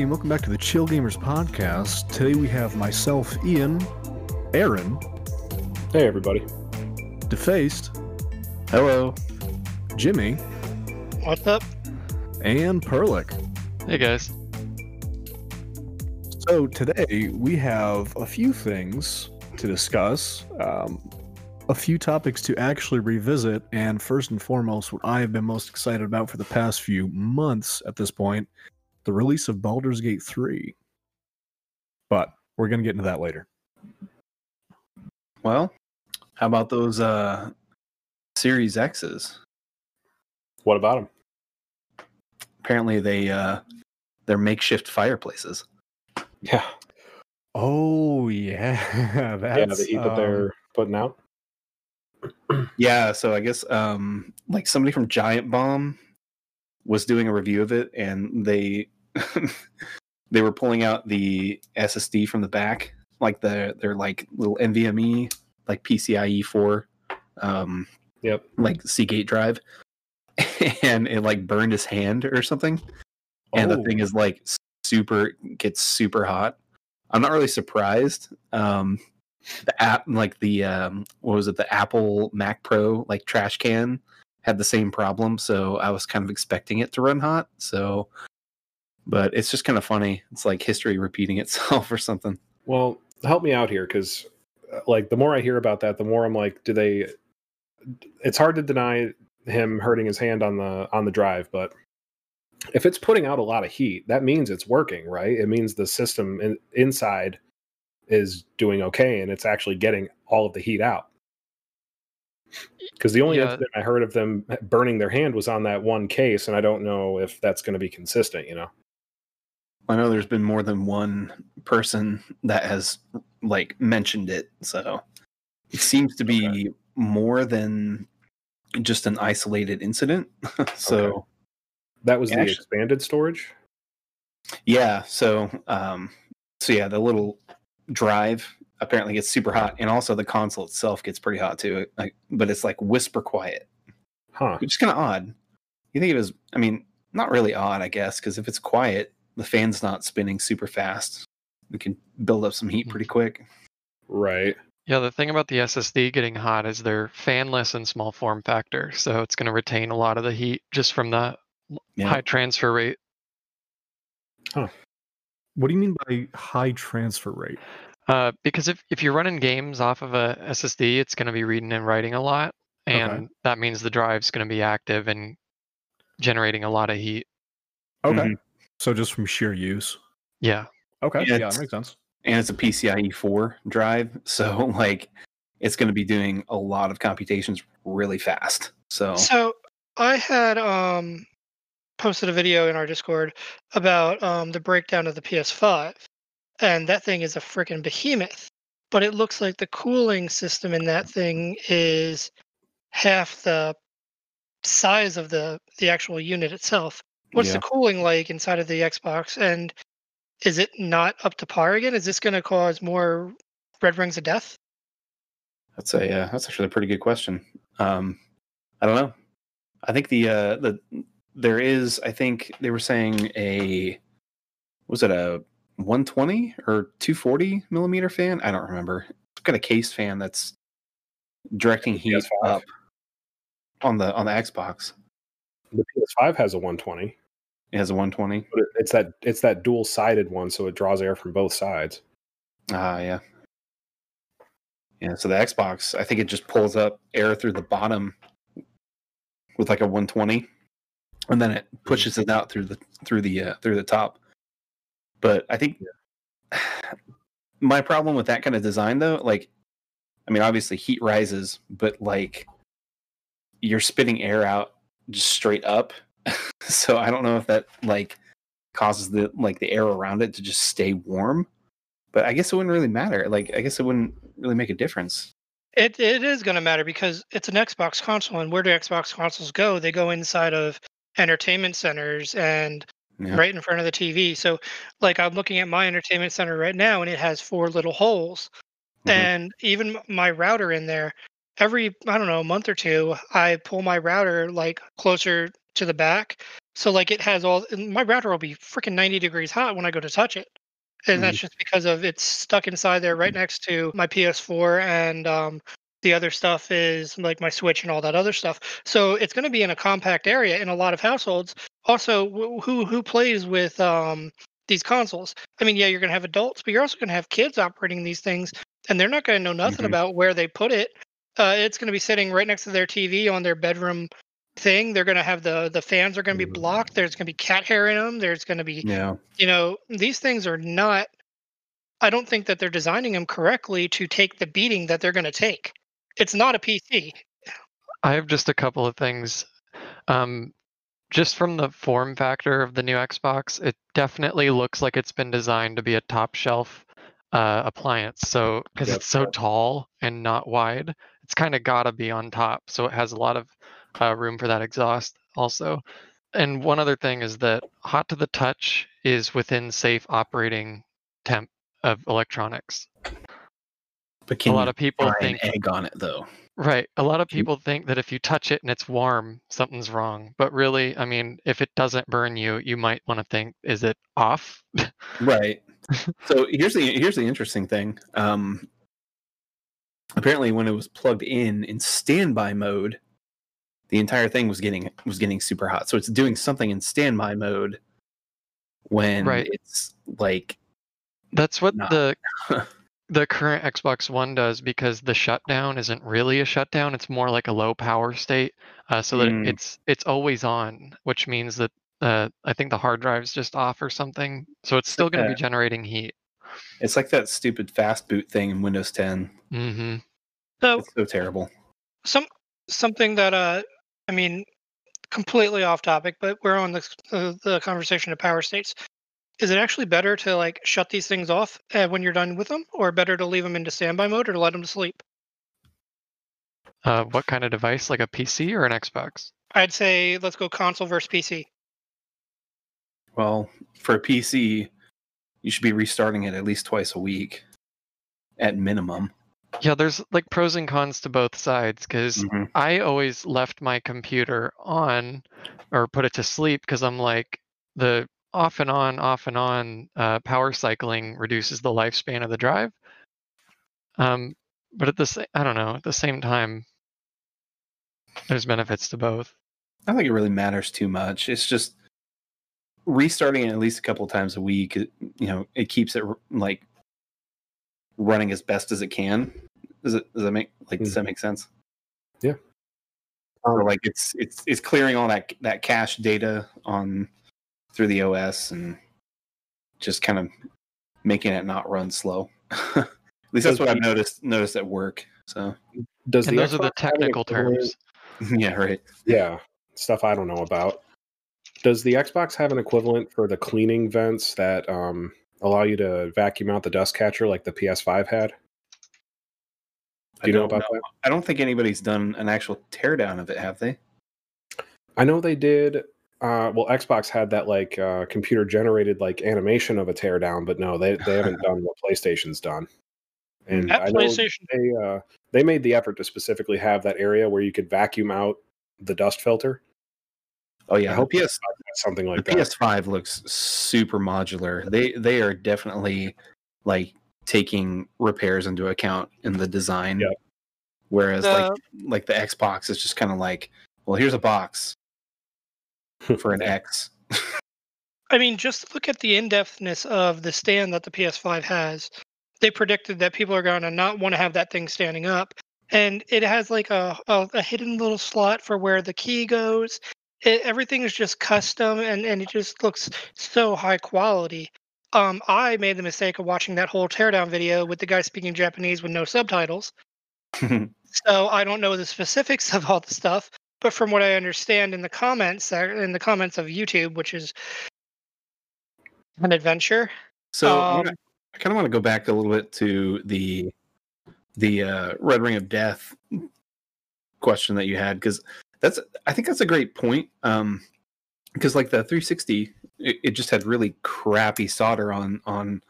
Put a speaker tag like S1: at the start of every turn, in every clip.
S1: Hello, everybody, and welcome back to the Chill Gamers podcast. Today we have myself, Ian, Aaron,
S2: Hey, everybody.
S1: Defaced,
S3: Hello.
S1: Jimmy,
S4: What's up?
S1: and Perlick.
S3: Hey guys.
S1: So today we have a few things to discuss, um, a few topics to actually revisit, and first and foremost, what I have been most excited about for the past few months at this point, the release of Baldur's Gate 3. But we're going to get into that later.
S3: Well, how about those uh Series X's?
S2: What about them?
S3: Apparently they uh they're makeshift fireplaces.
S2: Yeah.
S1: Oh, yeah. That's,
S2: yeah, the heat that
S1: um,
S2: they're putting out.
S3: Yeah, so I guess um like somebody from Giant Bomb was doing a review of it and they they were pulling out the SSD from the back, like the their like little NVMe like PCIe 4 um
S2: Yep.
S3: like Seagate drive and it like burned his hand or something. And the
S1: Oh.
S3: thing is like super gets super hot. I'm not really surprised. Um the app like the um what was it, the Apple Mac Pro like trash can had the same problem, so I was kind of expecting it to run hot. So but it's just kind of funny. It's like history repeating itself or something.
S2: Well, help me out here because, uh, like, the more I hear about that, the more I'm like, do they? It's hard to deny him hurting his hand on the on the drive, but if it's putting out a lot of heat, that means it's working, right? It means the system in, inside is doing okay, and it's actually getting all of the heat out. Because the only
S5: Yeah.
S2: incident I heard of them burning their hand was on that one case, and I don't know if that's going to be consistent. You know.
S3: I know there's been more than one person that has like mentioned it, so it seems to be
S2: Okay.
S3: more than just an isolated incident. so
S2: Okay. That was the
S3: Actually-
S2: expanded storage.
S3: yeah, so um, so yeah, the little drive apparently gets super hot, and also the console itself gets pretty hot too. Like, but it's like whisper quiet,
S2: Huh.
S3: which is kind of odd. You think it was? I mean, not really odd, I guess, because if it's quiet, the fan's not spinning super fast. We can build up some heat pretty hmm. quick.
S2: Right.
S5: Yeah, the thing about the SSD getting hot is they're fanless and small form factor, so it's going to retain a lot of the heat just from the
S3: Yeah.
S5: high transfer rate. Huh.
S1: What do you mean by high transfer rate?
S5: Uh, because if, if you're running games off of a SSD, it's going to be reading and writing a lot,
S1: Okay.
S5: and that means the drive's going to be active and generating a lot of heat.
S1: Okay.
S3: Mhm.
S1: So just from sheer use.
S5: Yeah.
S1: Okay.
S3: Yeah,
S1: Yeah, that makes sense.
S3: and it's a PCIe 4 E drive, so like it's going to be doing a lot of computations really fast. So
S4: So I had um posted a video in our Discord about um the breakdown of the PS5, and that thing is a freaking behemoth. But it looks like the cooling system in that thing is half the size of the the actual unit itself. What's
S3: Yeah.
S4: the cooling like inside of the Xbox, and is it not up to par again? Is this going to cause more red rings of death?
S3: that's a uh, that's actually a pretty good question. Um, I don't know. I think the uh, the there is. I think they were saying a was it a 120 or 240 millimeter fan? I don't remember. It's got a case fan that's directing heat
S2: PS5.
S3: up on the on the Xbox.
S2: The PS5 has a 120,
S3: It has a 120.
S2: but it's that it's that dual sided one, so it draws air from both sides.
S3: Ah, yeah. Yeah, so the Xbox, I think it just pulls up air through the bottom with like a 120 and then it pushes it out through the through the uh, through the top. But I think my problem with that kind of design though, like I mean obviously heat rises, but like you're spitting air out just straight up. so I don't know if that like causes the like the air around it to just stay warm but I guess it wouldn't really matter. Like, I guess it wouldn't really make a difference.
S4: It it is going to matter because it's an Xbox console, and where do Xbox consoles go? They go inside of entertainment centers and
S3: Yeah.
S4: right in front of the TV. So, like, I'm looking at my entertainment center right now, and it has four little holes.
S3: Mhm.
S4: And even my router in there, every I don't know month or two, I pull my router like closer to the back, So like it has all my router will be freaking 90 degrees hot when I go to touch it. And that's just because of it's stuck inside there right next to my PS4 and um the other stuff is like my Switch and all that other stuff. So it's going to be in a compact area in a lot of households. Also, who who plays with um these consoles? I mean, yeah, you're going to have adults, but you're also going to have kids operating these things, and they're not going to know nothing
S3: Mhm.
S4: about where they put it. Uh, it's going to be sitting right next to their TV on their bedroom thing. They're going to have the the fans are going to be
S2: Mhm.
S4: blocked. There's going to be cat hair in them. There's going to be
S3: Yeah.
S4: you know these things are not. I don't think that they're designing them correctly to take the beating that they're going to take. It's not a PC.
S5: I have just a couple of things. Um, just from the form factor of the new Xbox, it definitely looks like it's been designed to be a top shelf uh, appliance. So, because
S2: Yep.
S5: it's so tall and not wide, it's kind of got to be on top. So, it has a lot of uh, room for that exhaust also. And one other thing is that hot to the touch is within safe operating temp of electronics.
S3: But can
S5: a lot
S3: you
S5: of people
S3: fry
S5: think
S3: an egg on it though?
S5: Right. A lot of people think that if you touch it and it's warm, something's wrong. But really, I mean, if it doesn't burn you, you might want to think, is it off?
S3: Right. so here's the here's the interesting thing. Um, apparently, when it was plugged in in standby mode, the entire thing was getting was getting super hot. So it's doing something in standby mode when
S5: Right.
S3: it's like
S5: That's what
S3: Nah.
S5: the the current Xbox One does because the shutdown isn't really a shutdown. It's more like a low power state, uh, so that
S3: Mm.
S5: it's it's always on, which means that uh, I think the hard drive's just off or something. So it's still going to
S3: Yeah.
S5: be generating heat.
S3: it's like that stupid fast boot thing in Windows 10.
S5: hmm
S4: So
S3: It's so terrible.
S4: some something that uh i mean completely off topic but we're on the uh, the conversation of power states is it actually better to like shut these things off uh, when you're done with them or better to leave them into standby mode or to let them sleep
S5: Uh, what kind of device? Like a PC or an Xbox?
S4: i'd say let's go console versus pc
S3: Well, for a PC, you should be restarting it at least twice a week, at minimum.
S5: Yeah, there's like pros and cons to both sides because
S3: Mhm.
S5: I always left my computer on or put it to sleep because I'm like the off and on, off and on uh, power cycling reduces the lifespan of the drive. Um, but at the same, I don't know, at the same time, there's benefits to both.
S3: I don't think it really matters too much. It's just restarting it at least a couple times a week. it- You know, it keeps it like running as best as it can. Does it? Does that make like? Does that make sense?
S2: Yeah.
S3: Or like it's it's it's clearing all that that cache data on through the OS and just kind of making it not run slow. at least that's what I've noticed noticed at work. So
S2: Does
S5: And
S2: the
S5: those are the
S2: Xbox have an
S5: technical terms.
S3: yeah, right.
S2: Yeah, stuff I don't know about. Does the Xbox have an equivalent for the cleaning vents that um, allow you to vacuum out the dust catcher like the PS5 had? Do you know
S3: don't
S2: about that?
S3: I don't think anybody's done an actual teardown of it, have they?
S2: I know they did. Uh, well, Xbox had that like uh, computer generated like animation of a teardown, but no, they they haven't done what PlayStation's done. And
S4: at
S2: I know
S4: playstation
S2: they uh, they made the effort to specifically have that area where you could vacuum out the dust filter.
S3: Oh yeah,
S2: I hope
S3: the PS
S2: Something
S3: the
S2: like that.
S3: PS5 looks super modular. They they are definitely like taking repairs into account in the design.
S2: Yep.
S3: Whereas
S4: The-
S3: like like the Xbox is just kind of like, well, here's a box for an X.
S4: I mean, just look at the in-depthness of the stand that the PS5 has. They predicted that people are going to not want to have that thing standing up, and it has like a a, a hidden little slot for where the key goes. It, everything is just custom, and and it just looks so high quality. Um, I made the mistake of watching that whole teardown video with the guy speaking Japanese with no subtitles, so I don't know the specifics of all the stuff. But from what I understand in the comments, in the comments of YouTube, which is an adventure,
S3: So I
S4: Um,
S3: wanna- I kind of want to go back a little bit to the the uh, Red Ring of Death question that you had because that's I think that's a great point. Um, because like the 360, it, it just had really crappy solder on on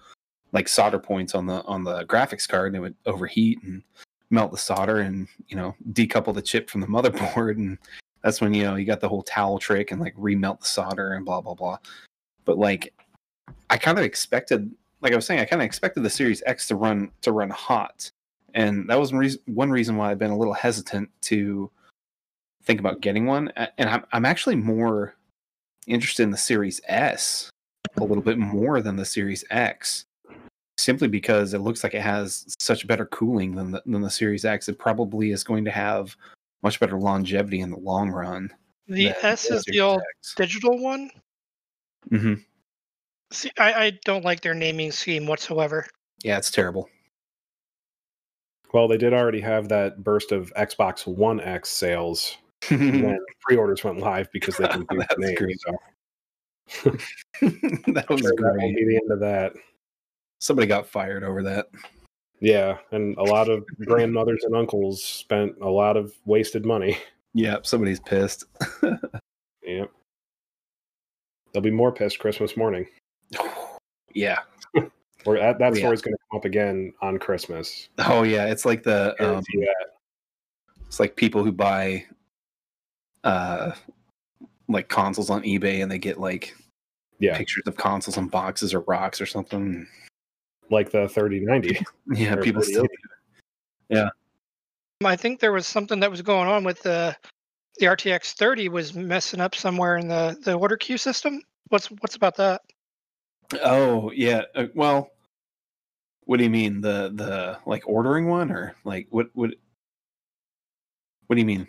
S3: like solder points on the on the graphics card, and it would overheat and melt the solder, and you know decouple the chip from the motherboard, and That's when you know you got the whole towel trick and like remelt the solder and blah blah blah. But like, I kind of expected, like I was saying, I kind of expected the Series X to run to run hot, and that was one reason why I've been a little hesitant to think about getting one. And I'm I'm actually more interested in the Series S a little bit more than the Series X, simply because it looks like it has such better cooling than the, than the Series X. It probably is going to have much better longevity in the long run.
S4: The S is the
S3: Series
S4: old
S3: X.
S4: digital one.
S3: Mhm.
S4: See, I, I don't like their naming scheme whatsoever.
S3: Yeah, it's terrible.
S2: Well, they did already have that burst of Xbox One X sales when pre-orders went live because they confused the
S3: That's
S2: name.
S3: great.
S2: So
S3: was
S2: that will
S3: great.
S2: be the end of that.
S3: Somebody got fired over that.
S2: Yeah, and a lot of grandmothers and uncles spent a lot of wasted money.
S3: Yep, somebody's pissed.
S2: Yep. They'll be more pissed Christmas morning.
S3: yeah.
S2: Or that, that
S3: Oh, yeah.
S2: story's going to come up again on Christmas.
S3: Oh yeah, it's like the um, it's like people who buy uh like consoles on eBay and they get like
S2: Yeah,
S3: pictures of consoles on boxes or rocks or something.
S2: Like the 3090.
S3: Yeah, people still
S2: 3080.
S4: I think there was something that was going on with the the RTX 30 was messing up somewhere in the the order queue system. What's what's about that?
S3: Oh yeah. Uh, well, what do you mean the the like ordering one or like what what? What do you mean?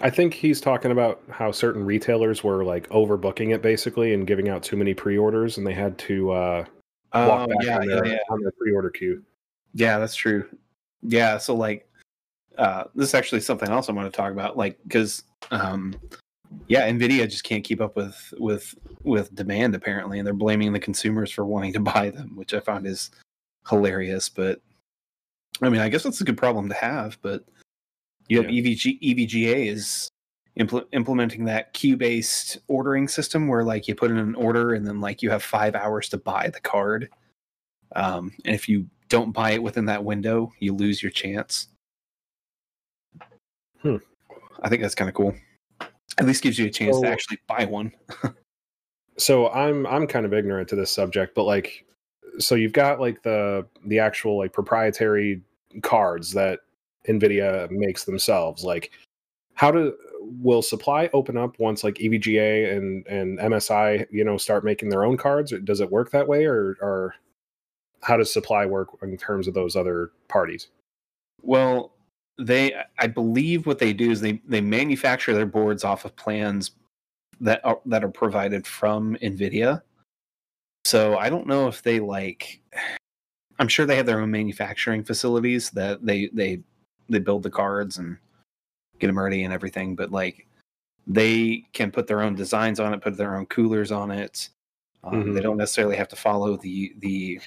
S2: I think he's talking about how certain retailers were like overbooking it basically and giving out too many pre-orders, and they had to uh, walk
S3: Oh
S2: back
S3: yeah,
S2: on,
S3: yeah,
S2: their,
S3: yeah.
S2: on their pre-order queue.
S3: Yeah, that's true. Yeah, so like uh this is actually something else I want to talk about like cuz um yeah, Nvidia just can't keep up with with with demand apparently and they're blaming the consumers for wanting to buy them, which I found is hilarious, but I mean, I guess that's a good problem to have, but you have
S2: Yeah.
S3: EVG EVGA is impl- implementing that queue-based ordering system where like you put in an order and then like you have 5 hours to buy the card. Um, and if you don't buy it within that window, you lose your chance.
S2: Hmm.
S3: I think that's kind of cool. At least gives you a chance
S2: So-
S3: to actually buy one.
S2: So I'm I'm kind of ignorant to this subject, but like, so you've got like the the actual like proprietary cards that Nvidia makes themselves. Like, how do will supply open up once like EVGA and and MSI you know start making their own cards? Does it work that way, or or how does supply work in terms of those other parties?
S3: Well, they I believe what they do is they they manufacture their boards off of plans that are that are provided from Nvidia. So I don't know if they like I'm sure they have their own manufacturing facilities that they they they build the cards and get them ready and everything, but like they can put their own designs on it, put their own coolers on it. Um,
S2: Mhm.
S3: They don't necessarily have to follow the the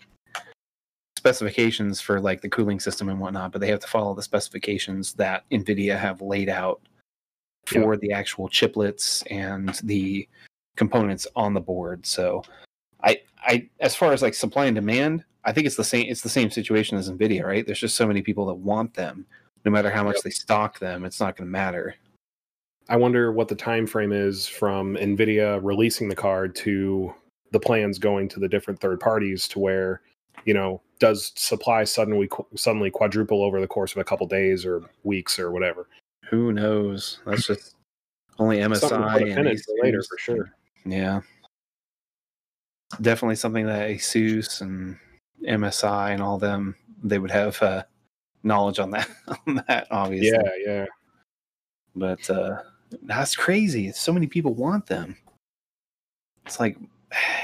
S3: specifications for like the cooling system and whatnot, but they have to follow the specifications that NVIDIA have laid out
S2: Yeah.
S3: for the actual chiplets and the components on the board. So I I as far as like supply and demand, I think it's the same it's the same situation as NVIDIA, right? There's just so many people that want them. No matter how much they stock them, it's not gonna matter.
S2: I wonder what the time frame is from Nvidia releasing the card to the plans going to the different third parties to where you know does supply suddenly suddenly quadruple over the course of a couple days or weeks or whatever.
S3: Who knows? That's just only MSI and
S2: later for sure.
S3: Yeah. Definitely something that Asus and MSI and all them they would have uh, knowledge on that on that obviously.
S2: Yeah, yeah.
S3: But uh that's crazy. So many people want them. It's like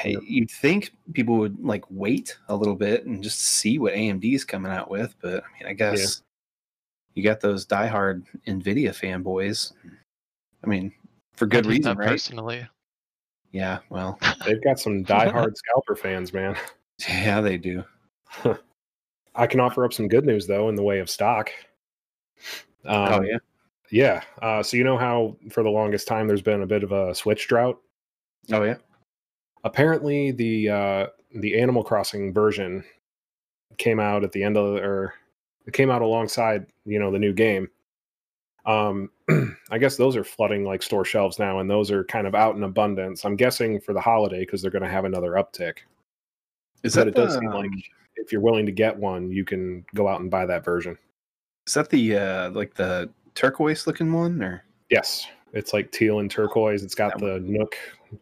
S2: Yep.
S3: you'd think people would like wait a little bit and just see what AMD is coming out with, but I mean I guess you got those diehard Nvidia fanboys. I mean, for good reason, right?
S5: Personally,
S3: Yeah, well,
S2: They've got some diehard scalper fans, man.
S3: yeah, they do.
S2: I can offer up some good news though in the way of stock. Um,
S3: oh yeah.
S2: yeah. Uh, so you know how for the longest time there's been a bit of a switch drought.
S3: Oh yeah.
S2: apparently the uh the animal crossing version came out at the end of the, or it came out alongside you know the new game Um, I guess those are flooding like store shelves now, and those are kind of out in abundance. I'm guessing for the holiday because they're going to have another uptick.
S3: Is
S2: but
S3: that
S2: it does
S3: the,
S2: seem like
S3: um,
S2: if you're willing to get one, you can go out and buy that version.
S3: is that the uh like the turquoise looking one or
S2: Yes, it's like teal and turquoise. It's got
S3: That
S2: the Nook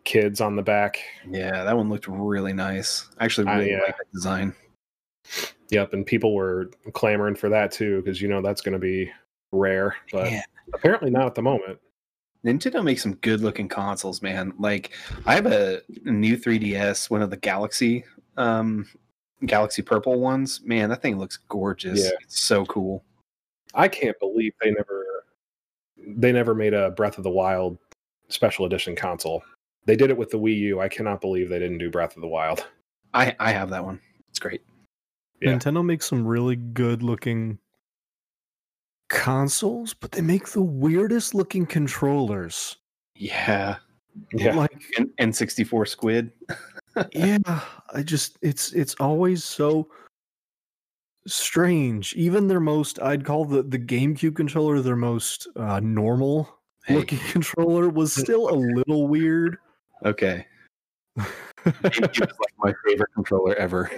S2: kids on the back.
S3: yeah, that one looked really nice. I actually
S2: I,
S3: really
S2: uh,
S3: like that design.
S2: Yep, and people were clamoring for that too because you know that's going to be rare, but apparently not at the moment.
S3: Nintendo makes some good looking consoles, man. Like I have a new 3DS, one of the Galaxy um Galaxy Purple ones. Man, that thing looks gorgeous.
S2: Yeah.
S3: It's so cool.
S2: I can't believe they never they never made a Breath of the Wild special edition console. They did it with the Wii U. I cannot believe they didn't do Breath of the Wild.
S3: I I have that one. It's great.
S2: Yeah.
S1: Nintendo makes some really good looking consoles, but they make the weirdest looking controllers.
S3: Yeah.
S2: Yeah.
S1: Like
S3: N- N64 Squid.
S1: yeah, I just it's it's always so strange. Even their most I'd call the the GameCube controller their most uh normal
S3: Hey,
S1: looking controller was still a little weird.
S3: okay. GameCube is like my favorite controller ever.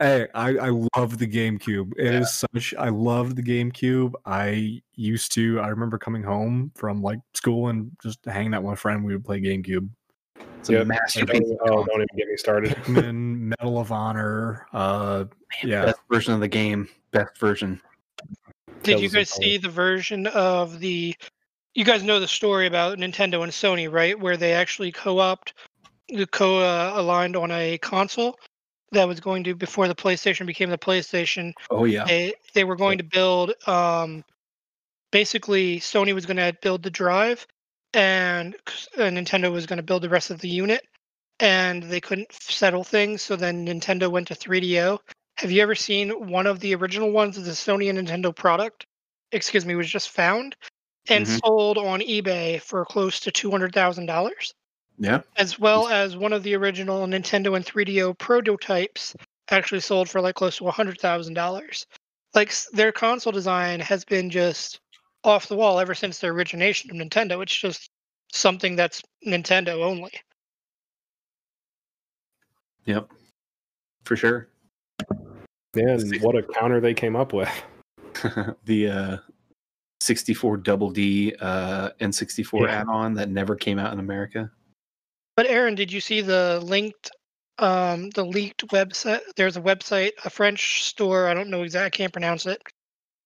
S1: Hey, I, I love the GameCube. It is
S3: Yeah.
S1: such I love the GameCube. I used to I remember coming home from like school and just hanging out with my friend. We would play GameCube.
S3: It's a
S2: Yep.
S3: masterpiece.
S2: Don't, oh, don't even get me started.
S1: Pikmin, Medal of Honor. Uh yeah.
S3: Best version of the game. Best version.
S4: Did you
S2: Tells the
S4: guys see the version of the? You guys know the story about Nintendo and Sony, right? Where they actually co-opt, the co-aligned on a console that was going to before the PlayStation became the PlayStation.
S3: Oh yeah.
S4: They they were going to build. Um, basically, Sony was going to build the drive, and uh, Nintendo was going to build the rest of the unit. And they couldn't settle things, so then Nintendo went to 3DO. Have you ever seen one of the original ones of the Sony and Nintendo product? Excuse me, was just found and
S3: Mhm.
S4: sold on eBay for close to two hundred thousand dollars,
S3: Yeah.
S4: as well as one of the original Nintendo and 3DO prototypes actually sold for like close to hundred thousand dollars. Like their console design has been just off the wall ever since the origination of Nintendo. It's just something that's Nintendo only.
S3: Yep. For sure.
S2: Yeah, and what a counter they came up with.
S3: the uh 64 double D uh N64
S2: Yeah.
S3: add-on that never came out in America.
S4: But Aaron, did you see the linked, um, the leaked website? There's a website, a French store. I don't know exactly. I can't pronounce it.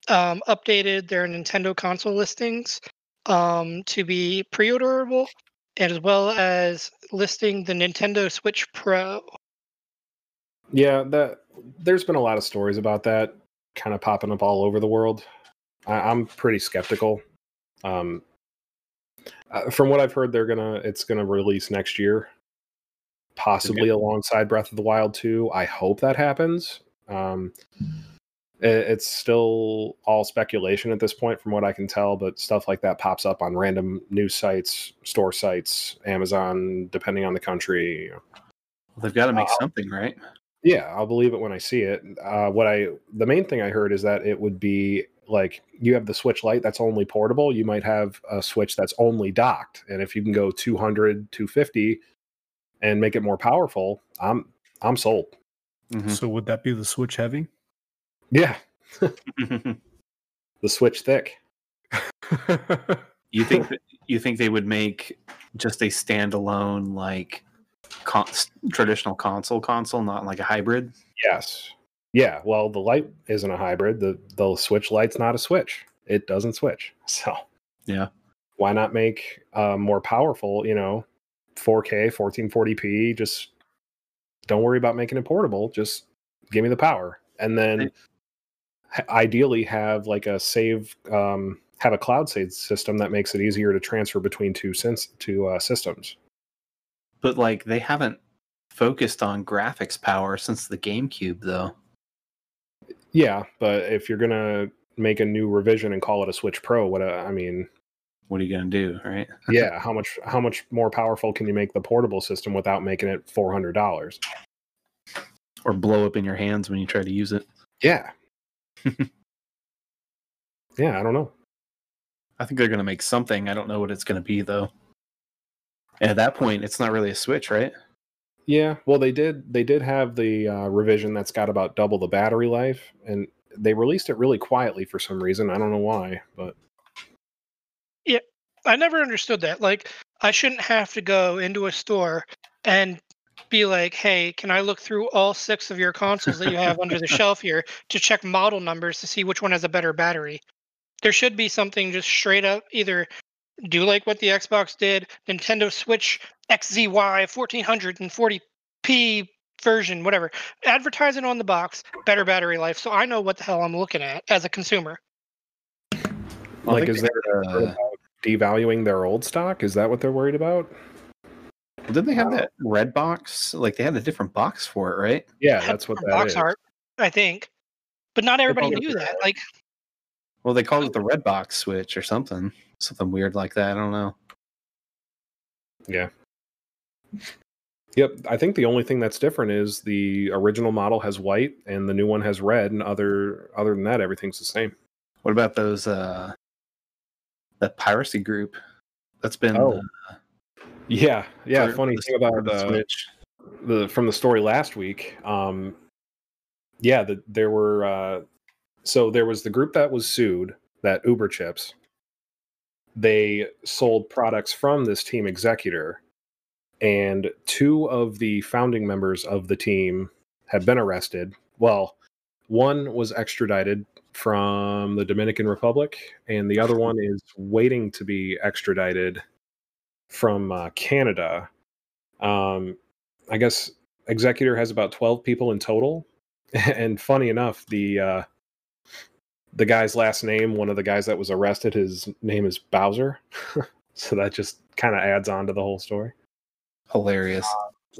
S4: Um, updated their Nintendo console listings um, to be pre-orderable, and as well as listing the Nintendo Switch Pro.
S2: Yeah, that there's been a lot of stories about that kind of popping up all over the world. I, I'm pretty skeptical. Um, uh, from what I've heard, they're gonna it's gonna release next year, possibly alongside Breath of the Wild 2. I hope that happens. Um, it, it's still all speculation at this point, from what I can tell. But stuff like that pops up on random news sites, store sites, Amazon, depending on the country.
S3: They've got to make
S2: Uh,
S3: something, right?
S2: Yeah, I'll believe it when I see it. Uh, what I the main thing I heard is that it would be like you have the Switch light that's only portable. You might have a Switch that's only docked, and if you can go 200, 250 and make it more powerful, I'm I'm sold.
S3: Mhm.
S1: So would that be the Switch Heavy?
S2: Yeah, the Switch thick.
S3: you think that, you think they would make just a standalone like con- traditional console console, not like a hybrid?
S2: Yes. Yeah. Well, the light isn't a hybrid. The the Switch light's not a Switch. It doesn't switch. So
S3: Yeah.
S2: why not make uh, more powerful? You know, 4K, 1440p. Just don't worry about making it portable. Just give me the power, and then ideally have like a save, um, have a cloud save system that makes it easier to transfer between two sens- two uh, systems.
S3: But like they haven't focused on graphics power since the GameCube though.
S2: Yeah, but if you're gonna make a new revision and call it a Switch Pro, what uh, I mean,
S3: What are you going to do, right?
S2: yeah, how much how much more powerful can you make the portable system without making it four hundred dollars?
S3: Or blow up in your hands when you try to use it.
S2: Yeah, yeah, I don't know.
S3: I think they're going to make something. I don't know what it's going to be though. And at that point, it's not really a Switch, right?
S2: Yeah, well, they did. They did have the uh, revision that's got about double the battery life, and they released it really quietly for some reason. I don't know why, but yeah,
S4: I never understood that. Like, I shouldn't have to go into a store and be like, "Hey, can I look through all six of your consoles that you have under the shelf here to check model numbers to see which one has a better battery?" There should be something just straight up either do like what the Xbox did, Nintendo Switch XZY 1440p version, whatever. Advertise it on the box, better battery life, so I know what the hell I'm looking at as a consumer.
S2: Like, is
S3: they
S2: there
S3: had, uh,
S2: devaluing their old stock? Is that what they're worried about?
S3: Didn't they have that red box? Like they had a different box for it, right?
S2: Yeah, that's what
S4: different
S2: that
S4: box
S2: is.
S4: art, I think. But not everybody knew
S3: the-
S4: that. Like,
S3: Well, they called it the red box switch or something, something weird like that. I don't know. Yeah.
S2: Yep, I think the only thing that's different is the original model has white and the new one has red, and other other than that, everything's the same.
S3: What about those? uh That piracy group that's been
S2: Oh,
S3: uh,
S2: Yeah, yeah.
S3: for
S2: funny thing about
S3: the
S2: uh,
S3: Switch.
S2: the from the story last week um yeah the, there were uh so there was the group that was sued that UberChips they sold products from this team Xecuter and two of the founding members of the team have been arrested well one was extradited from the dominican republic and the other one is waiting to be extradited from uh, canada um, I guess Xecuter has about 12 people in total. And funny enough, the uh, the guy's last name, one of the guys that was arrested, his name is Bowser. so that just kind of adds on to the whole story.
S3: Hilarious.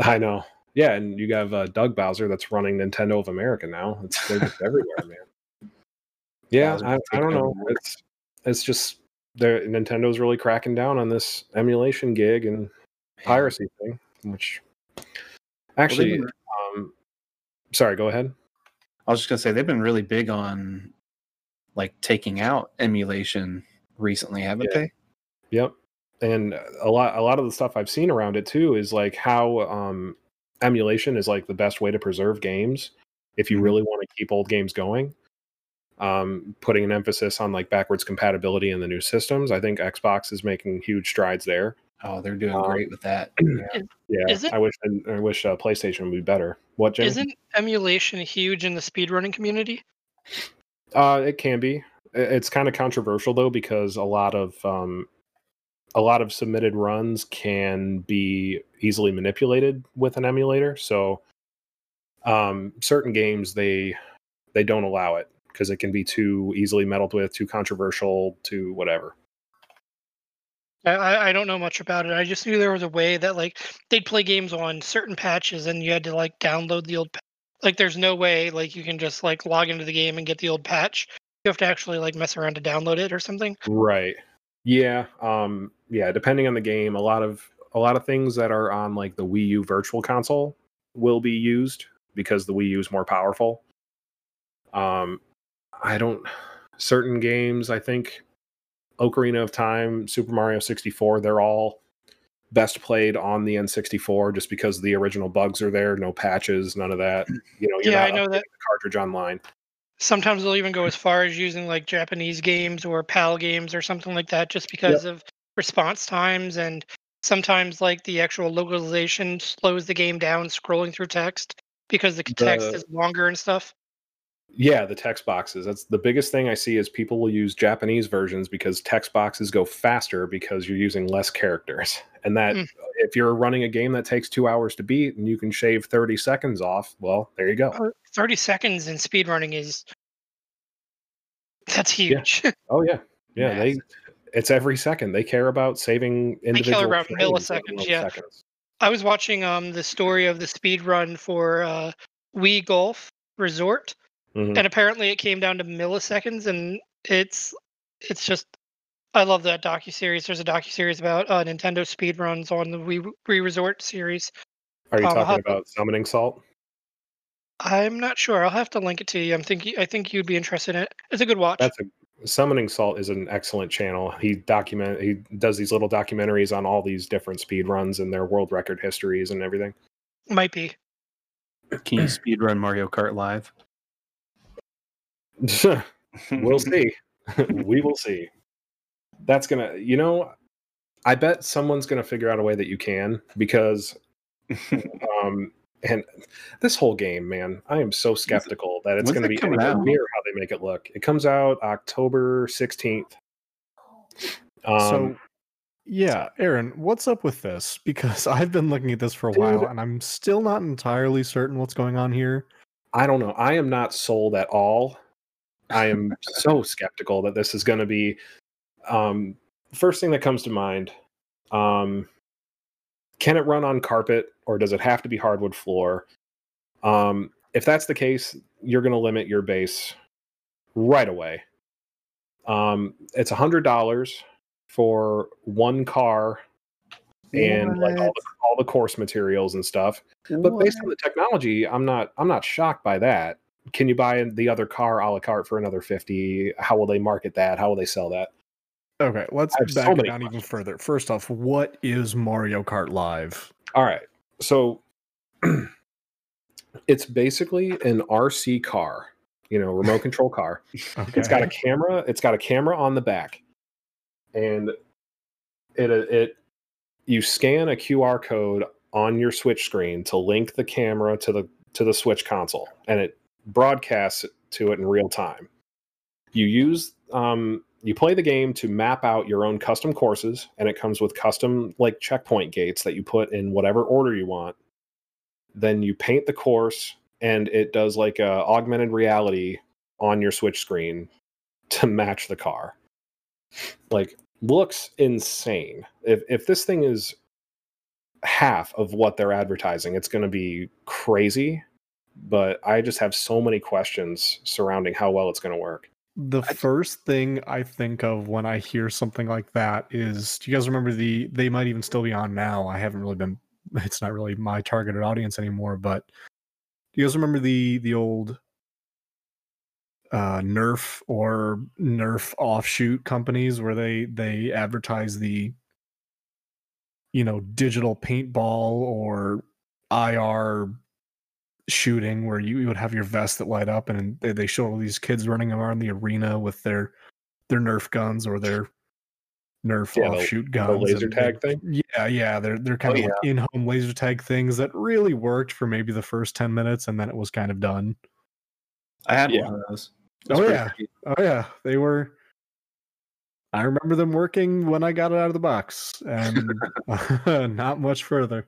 S2: I know. Yeah, and you have uh, Doug Bowser that's running Nintendo of America now. It's they're just everywhere, man. Yeah, I, I don't know.
S3: over the world.
S2: It's it's just they're Nintendo's really cracking down on this emulation gig and piracy thing, which actually,
S3: been-
S2: um, sorry, go ahead.
S3: I was just gonna say they've been really big on like taking out emulation recently, haven't
S2: Yeah.
S3: they?
S2: Yep. And a lot a lot of the stuff I've seen around it too is like how um emulation is like the best way to preserve games if you
S3: Mhm.
S2: really want to keep old games going. Um putting an emphasis on like backwards compatibility in the new systems. I think Xbox is making huge strides there.
S3: Oh, they're doing
S2: Um,
S3: great with that.
S2: Yeah.
S4: Is it-
S2: I wish I wish uh, PlayStation would be better. What Jim?
S4: isn't emulation huge in the speedrunning community?
S2: Uh, it can be. It's kind of controversial though because a lot of um, a lot of submitted runs can be easily manipulated with an emulator. So, um, certain games they they don't allow it because it can be too easily meddled with, too controversial, too whatever.
S4: I- I, don't know much about it. I just knew there was a way that like they'd play games on certain patches and you had to like download the old pa- like there's no way like you can just like log into the game and get the old patch. You have to actually like mess around to download it or something.
S2: Right. Yeah. Um. Yeah. Depending on the game, a lot of a lot of things that are on like the Wii U Virtual Console will be used because the Wii U is more powerful. Um, I don't. Certain games, I think, Ocarina of Time, Super Mario 64, they're all best played on the N64 just because the original bugs are there, no patches, none of that. Mm. You know, you're
S4: Yeah, I know that.
S2: the cartridge online.
S4: Sometimes they'll even go as far as using like Japanese games or PAL games or something like that just because of response times and sometimes like the actual localization slows the game down scrolling through text because the text
S2: The-
S4: is longer and stuff.
S2: Yeah, the text boxes. That's the biggest thing I see is people will use Japanese versions because text boxes go faster because you're using less characters. And that
S4: Mm.
S2: if you're running a game that takes 2 hours to beat and you can shave 30 seconds off, well, there you go.
S4: Uh, 30 seconds in speedrunning is that's
S2: Yeah.
S4: huge.
S2: Oh yeah. Yeah, they it's every second. They care about saving individual
S4: around
S2: frames, let
S4: milliseconds, yeah.
S2: seconds.
S4: I was watching um the story of the speed run for uh Wii Golf Resort
S2: Mhm.
S4: and apparently it came down to milliseconds and it's it's just I love that docu series. There's a docu series about uh, Nintendo speed runs on the Wii, Wii Resort series.
S2: Are you
S4: um,
S2: talking about summoning salt?
S4: I'm not sure. I'll have to link it to you. I'm thinking I think you'd be interested in it. It's a good watch.
S2: That's a Summoning Salt is an excellent channel. He document he does these little documentaries on all these different speed runs and their world record histories and everything.
S4: Might be.
S3: Can you speed run Mario Kart live?
S2: we'll see. we will see. That's gonna, you know, I bet someone's gonna figure out a way that you can because, um, and this whole game, man, I am so skeptical that it's gonna
S3: it
S2: be
S3: coming
S2: anywhere
S3: out?
S2: near how they make it look. It comes out October sixteenth. Um,
S1: so, yeah, Aaron, what's up with this? Because I've been looking at this for a
S2: Dude.
S1: while and I'm still not entirely certain what's going on here.
S2: I don't know. I am not sold at all. I am so skeptical that this is going to be. Um, first thing that comes to mind: um, Can it run on carpet, or does it have to be hardwood floor? Um, if that's the case, you're going to limit your base right away. Um, it's a hundred dollars for one car and like all the, all the course materials and stuff. But based on the technology, I'm not I'm not shocked by that. Can you buy the other car a la carte for another 50? How will they market that? How will they sell that?
S1: Okay, let's
S2: so
S1: back it
S2: many
S1: down even further. First off, what is Mario Kart Live?
S2: All right. So it's basically an RC car, you know, remote control car.
S1: Okay.
S2: It's got a camera, it's got a camera on the back. And it it you scan a QR code on your Switch screen to link the camera to the to the Switch console and it broadcasts it to it in real time. You use um you play the game to map out your own custom courses and it comes with custom like checkpoint gates that you put in whatever order you want. Then you paint the course and it does like a augmented reality on your Switch screen to match the car. Like looks insane. If if this thing is half of what they're advertising, it's going to be crazy. But I just have so many questions surrounding how well it's going to work.
S1: The first thing I think of when I hear something like that is do you guys remember the they might even still be on now. I haven't really been it's not really my targeted audience anymore, but do you guys remember the the old uh Nerf or Nerf offshoot companies where they they advertise the you know digital paintball or IR shooting where you, you would have your vest that light up and they, they show all these kids running around the arena with their their Nerf guns or their Nerf
S2: Yeah, uh,
S1: offshoot
S2: The
S1: guns.
S2: laser
S1: and
S2: tag thing.
S1: yeah, yeah, they're they're kind
S3: Oh,
S1: of like in-home laser tag things that really worked for maybe the first ten minutes, and then it was kind of done.
S3: I had
S2: Yeah.
S3: one of those.
S1: Oh, yeah.
S3: sweet.
S1: Oh yeah, they were. I remember them working when I got it out of the box, and not much further.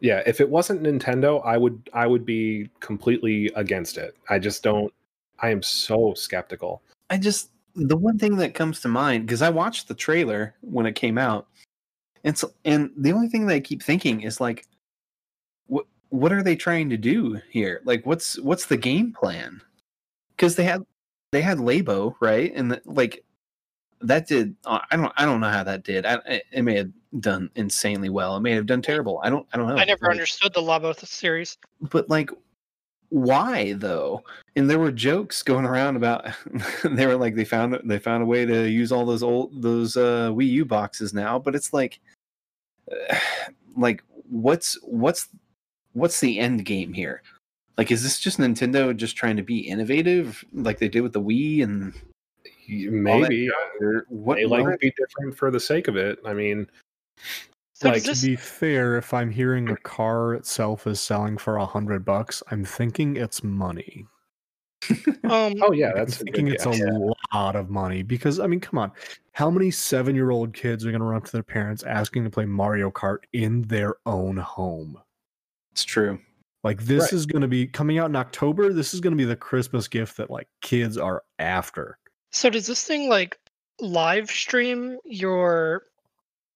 S2: Yeah, if it wasn't Nintendo, I would I would be completely against it. I just mm. don't. I am so skeptical.
S3: I just the one thing that comes to mind because I watched the trailer when it came out, and so and the only thing that I keep thinking is like, what what are they trying to do here? Like, what's what's the game plan? Because they had they had Labo right, and the, like that did uh, I don't I don't know how that did. I, it may have done insanely well. It may have done terrible. I don't I don't know.
S4: I never
S3: Like,
S4: understood the Labo th- series.
S3: but like why though and there were jokes going around about they were like they found they found a way to use all those old those uh wii u boxes now but it's like like what's what's what's the end game here like is this just nintendo just trying to be innovative like they did with the wii and
S2: Maybe
S3: junk, or what
S2: they like
S3: what-
S2: be different for the sake of it. I mean,
S4: So
S2: Like,
S4: does
S1: To be fair, if I'm hearing a car itself is selling for a hundred bucks, I'm thinking it's money.
S4: um,
S2: oh yeah,
S1: I'm
S2: that's a
S1: thinking it's
S2: guess.
S1: a lot of money because I mean, come on, how many seven-year-old kids are going to run up to their parents asking to play Mario Kart in their own home?
S3: it's true
S1: Like this
S2: Right.
S1: is going to be coming out in October. This is going to be the Christmas gift that like kids are after.
S4: So does this thing like live stream your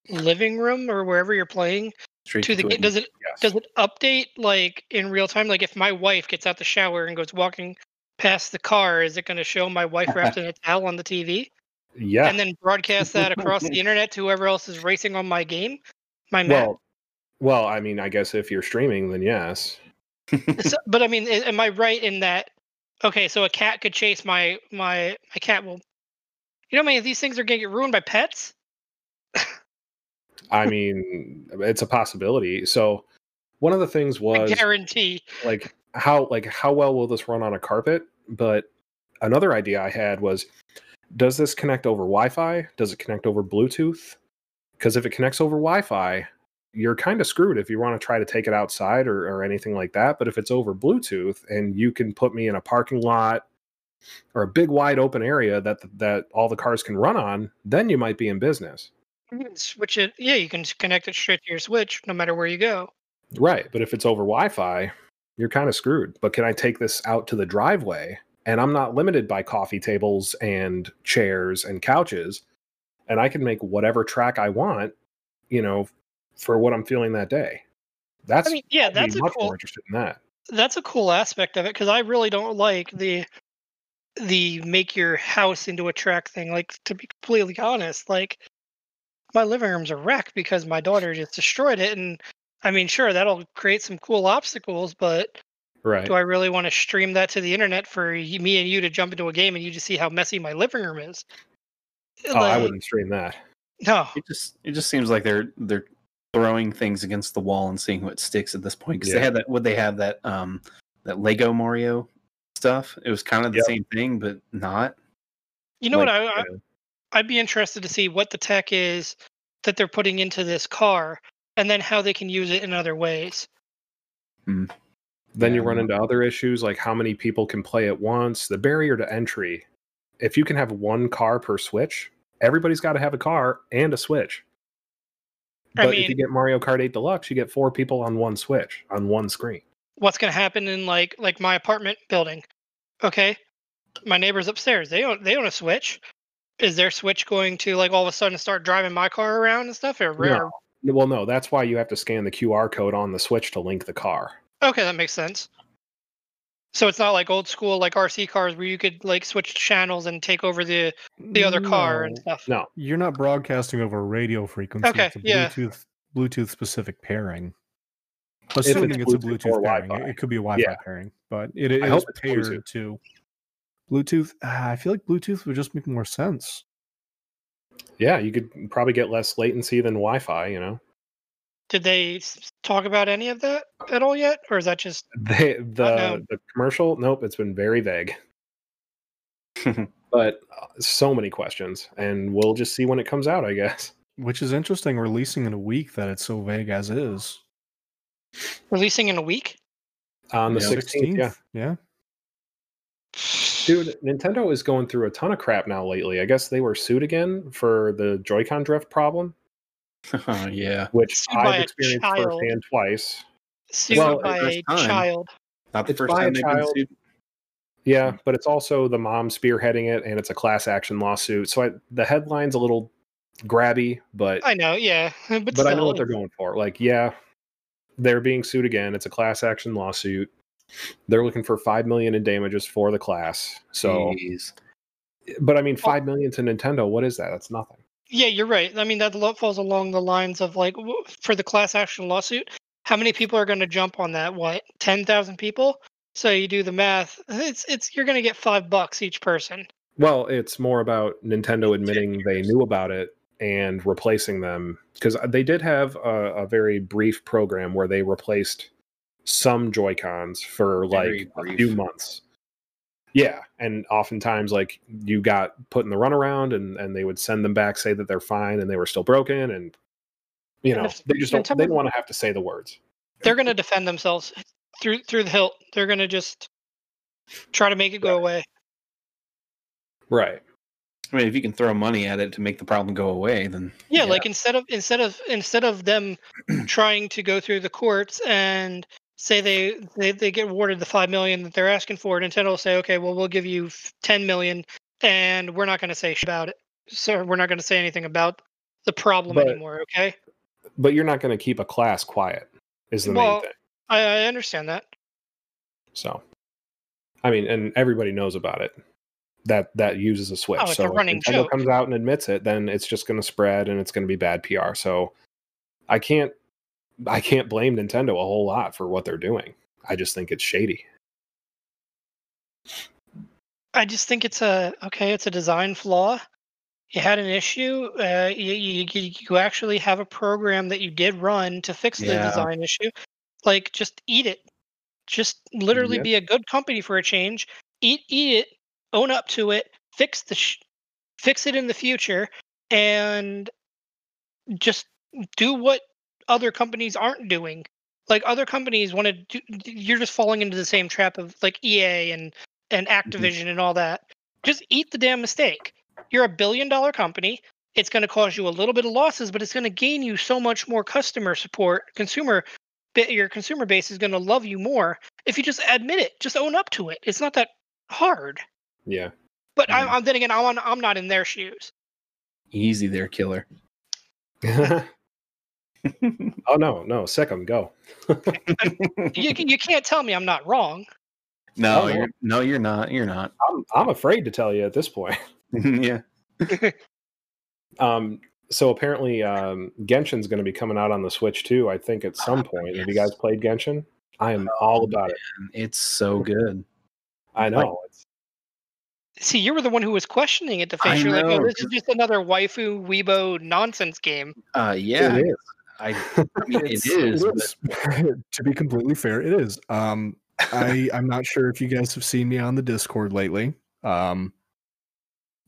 S4: living room or wherever you're playing
S3: straight
S4: to the game? Does it
S2: Yes.
S4: does it update like in real time? Like if my wife gets out the shower and goes walking past the car, is it going to show my wife wrapped in a towel on the TV
S2: yeah.
S4: and then broadcast that across the internet to whoever else is racing on my game? My map.
S2: well, well, I mean, I guess if you're streaming, then yes.
S4: So- but I mean, am I right in that? Okay, so a cat could chase my my my cat will You know many of these things are gonna get ruined by pets?
S2: I mean, uh, it's a possibility. So one of the things
S4: I
S2: was
S4: guarantee.
S2: like how like how well will this run on a carpet? But another idea I had was does this connect over Wi-Fi? Does it connect over Bluetooth? Because if it connects over Wi-Fi, you're kind of screwed if you want to try to take it outside or, or anything like that. But if it's over Bluetooth and you can put me in a parking lot or a big wide open area that that all the cars can run on, then you might be in business.
S4: You can switch it. Yeah, you can connect it straight to your Switch, no matter where you go.
S2: Right. But if it's over Wi Fi, you're kind of screwed. But can I take this out to the driveway? And I'm not limited by coffee tables and chairs and couches. And I can make whatever track I want, you know, for what I'm feeling that day. That's
S4: I mean, yeah, that's a
S2: much
S4: cool.
S2: more interested in that.
S4: That's a cool aspect of it because I really don't like the the make your house into a track thing. Like to be completely honest, like my living room's a wreck because my daughter just destroyed it. And I mean, sure, that'll create some cool obstacles, but
S2: Right.
S4: do I really want to stream that to the internet for me and you to jump into a game and you just see how messy my living room is?
S2: oh, I wouldn't stream that.
S4: No,
S3: It just it just seems like they're they're throwing things against the wall and seeing what sticks at this point. Because
S2: Yeah.
S3: they had that would they have that um that Lego Mario stuff? It was kind of the
S2: Yep.
S3: same thing, but not.
S4: you know what? I, I i'd be interested to see what the tech is that they're putting into this car, and then how they can use it in other ways.
S2: Then
S3: Yeah,
S2: you run into other issues like how many people can play at once, the barrier to entry. If you can have one car per Switch, everybody's got to have a car and a Switch.
S4: I
S2: But if you get Mario Kart 8 Deluxe, you get four people on one Switch on one screen.
S4: What's going to happen in like like my apartment building? Okay, my neighbors upstairs they own they own a Switch. Is their Switch going to like all of a sudden start driving my car around and stuff? Or,
S2: No. Well, no, that's why you have to scan the QR code on the Switch to link the car.
S4: okay, that makes sense. So it's not like old school like RC cars where you could like switch channels and take over the the other car and stuff.
S2: No,
S1: You're not broadcasting over radio frequency.
S4: Okay,
S1: it's a
S4: yeah.
S1: Bluetooth Bluetooth specific pairing.
S2: it's
S1: Assuming it's, a
S2: Bluetooth
S1: Bluetooth pairing, it-
S2: Wi-Fi.
S1: it could be a Wi-Fi
S2: Yeah.
S1: pairing, but it, it
S2: I
S1: is
S2: hope it's
S1: paired
S2: Bluetooth.
S1: to Bluetooth. ah, I feel like Bluetooth would just make more sense.
S2: yeah, you could probably get less latency than Wi-Fi. You know,
S4: Did they talk about any of that at all yet, or is that just
S2: they, the the commercial. Nope, it's been very vague. but uh, so many questions, and we'll just see when it comes out. I guess.
S1: Which is interesting, releasing in a week that it's so vague as is.
S4: releasing in a week?
S2: On the
S3: Yeah.
S2: 16th, yeah.
S1: yeah.
S2: Dude, Nintendo is going through a ton of crap now lately. I guess they were sued again for the Joy-Con drift problem,
S3: yeah.
S2: which
S4: Sued
S2: I've experienced
S4: child.
S2: firsthand twice.
S4: sued
S2: Well,
S4: by a
S3: time.
S4: child.
S3: Not the
S2: It's
S3: first time they've been sued.
S2: Yeah, but it's also the mom spearheading it, and it's a class action lawsuit. So I, the headline's a little grabby, but
S4: I know, yeah, but,
S2: but I know what they're going for. Like, yeah, they're being sued again. It's a class action lawsuit. They're looking for five million in damages for the class. So,
S3: Jeez.
S2: but I mean, five million to Nintendo. What is that? That's nothing.
S4: Yeah, you're right. I mean, that lo- falls along the lines of like for the class action lawsuit. How many people are going to jump on that? What, ten thousand people? So you do the math. It's it's you're going to get five bucks each person.
S2: Well, it's more about Nintendo admitting they knew about it and replacing them because uh, they did have a, a very brief program where they replaced some Joy Cons for
S3: Very
S2: like a few months. Yeah, and oftentimes like you got put in the runaround and and they would send them back, say that they're fine and they were still broken, and you
S4: And
S2: know
S4: if
S2: they just don't they don't want to have to say the words.
S4: They're going to defend themselves through through the hilt. They're going to just try to make it go away.
S2: Right.
S3: I mean, if you can throw money at it to make the problem go away, then
S4: Yeah, like instead of instead of instead of them trying to go through the courts and say they, they they get awarded the five million that they're asking for, Nintendo will say, okay, well we'll give you ten million, and we're not going to say about it. So we're not going to say anything about the problem
S2: But-
S4: anymore. Okay,
S2: But you're not going to keep a class quiet. Is the
S4: Well,
S2: main thing.
S4: I, I understand that.
S2: So, I mean, and everybody knows about it. That that uses a switch.
S4: Oh, it's a
S2: so if
S4: running
S2: Nintendo
S4: joke.
S2: comes out and admits it, then it's just going to spread and it's going to be bad PR. So, I can't, I can't blame Nintendo a whole lot for what they're doing. I just think it's shady.
S4: I just think it's a okay. It's a design flaw. you had an issue. Uh, you, you you actually have a program that you did run to fix the
S3: Yeah.
S4: design issue. Like, just eat it. Just literally
S2: Yep.
S4: be a good company for a change. Eat eat it. Own up to it. Fix the sh- fix it in the future, and just do what other companies aren't doing. Like other companies want to do, you're just falling into the same trap of like EA and and Activision and all that. Just eat the damn mistake. You're a billion dollar company. It's going to cause you a little bit of losses, but it's going to gain you so much more customer support. Consumer, your consumer base is going to love you more if you just admit it. Just own up to it. It's not that hard.
S2: Yeah.
S4: But I'm,
S3: Mhm.
S4: I'm then again, I'm on, I'm not in their shoes.
S3: Easy there, killer.
S2: oh no, no, sick 'em, go.
S4: You can- you can't tell me I'm not wrong.
S3: no,
S2: Oh, no.
S3: you're no, you're not. You're not.
S2: I'm I'm afraid to tell you at this point.
S3: yeah.
S2: Um, so apparently, um, Genshin's going to be coming out on the Switch too. I think at some
S3: Ah,
S2: point. Have you guys played Genshin? I am all about it.
S3: It's so good.
S2: I know. It's,
S4: See, you were the one who was questioning it. The
S3: I
S4: face, you're like, "Oh, this is just another waifu weebo nonsense game."
S3: Uh, yeah.
S2: It is.
S3: I, I mean, it
S1: It's-
S3: but-
S1: to be completely fair, it is. Um, I I'm not sure if you guys have seen me on the Discord lately. Um,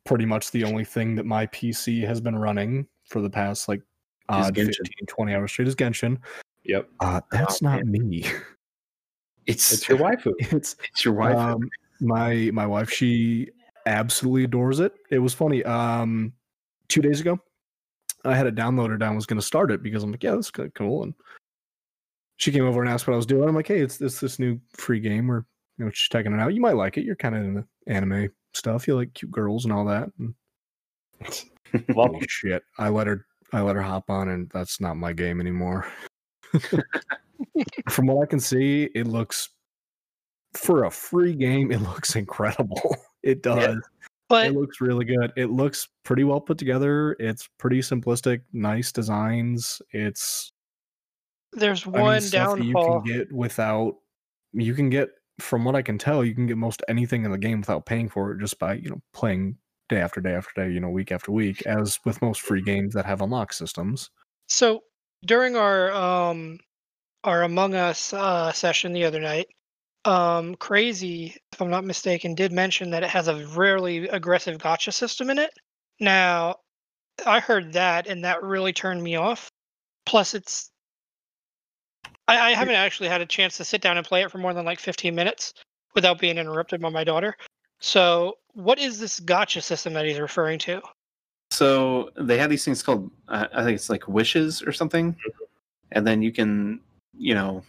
S1: pretty much the only thing that my PC has been running for the past like odd 15, 20 hours straight is Genshin.
S2: Yep.
S1: Uh, that's
S3: Oh,
S1: not me.
S3: It's
S2: It's your waifu.
S1: It's
S3: It's your wife.
S1: um, my my wife. She absolutely adores it. It was funny. Um, two days ago, I had it downloaded. and I was going to start it because I'm like, yeah, that's kind of cool. And she came over and asked what I was doing. I'm like, hey, it's it's this new free game. We're you know just checking it out. You might like it. You're kind of into anime stuff. You like cute girls and all that. And
S2: Love
S1: shit, I let her I let her hop on, and that's not my game anymore. From what I can see, it looks for a free game. It looks incredible. It does.
S4: But
S1: It looks really good. It looks pretty well put together. It's pretty simplistic, nice designs. It's
S4: there's
S1: I mean,
S4: one
S1: that you can get without. You can get, from what I can tell, you can get most anything in the game without paying for it, just by you know playing day after day after day, you know, week after week. As with most free games that have unlock systems.
S4: So during our um our Among Us uh, session the other night, um, Crazy, if I'm not mistaken, did mention that it has a really aggressive gotcha system in it. Now, I heard that, and that really turned me off. Plus, it's I, I haven't actually had a chance to sit down and play it for more than like 15 minutes without being interrupted by my daughter. So, what is this gotcha system that he's referring to?
S3: So they have these things called, uh, I think it's like wishes or something, and then you can, you know,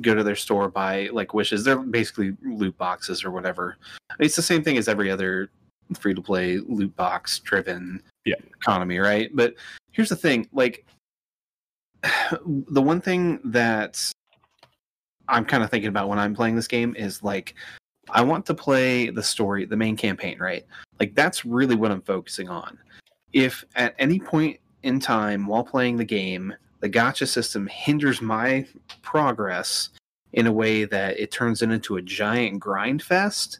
S3: go to their store buy like wishes. They're basically loot boxes or whatever. It's the same thing as every other free to play loot box driven
S1: Yeah.
S3: economy, right? But here's the thing, like the one thing that I'm kind of thinking about when I'm playing this game is like I want to play the story, the main campaign, right? Like that's really what I'm focusing on. If at any point in time while playing the game, the gotcha system hinders my progress in a way that it turns it into a giant grind fest,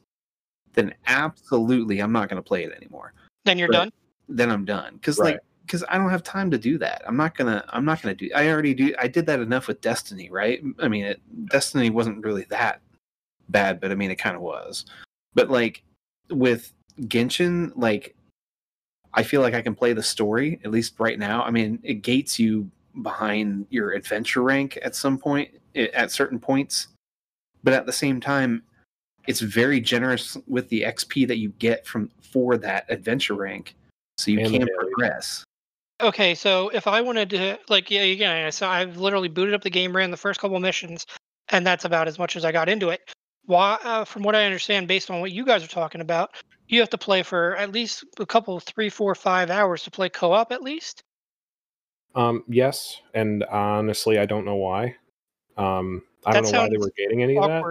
S3: then absolutely I'm not going to play it anymore.
S4: Then you're
S3: Right.
S4: done.
S3: Then I'm done because
S2: Right.
S3: like because I don't have time to do that. I'm not gonna. I'm not gonna do. I already do. I did that enough with Destiny, right? I mean, it, Destiny wasn't really that bad, but I mean, it kind of was. But like with Genshin, like I feel like I can play the story at least right now. I mean, it gates you behind your adventure rank at some point, at certain points, but at the same time, it's very generous with the XP that you get from for that adventure rank, so you
S2: And
S3: can progress.
S4: Okay, so if I wanted to, like, yeah, again, so I've literally booted up the game, ran the first couple missions, and that's about as much as I got into it. Why, uh, from what I understand, based on what you guys are talking about, you have to play for at least a couple, three, four, five hours to play co-op at least.
S2: Um, yes, and honestly, I don't know why. Um, I
S4: That
S2: don't know why they were gating any of that.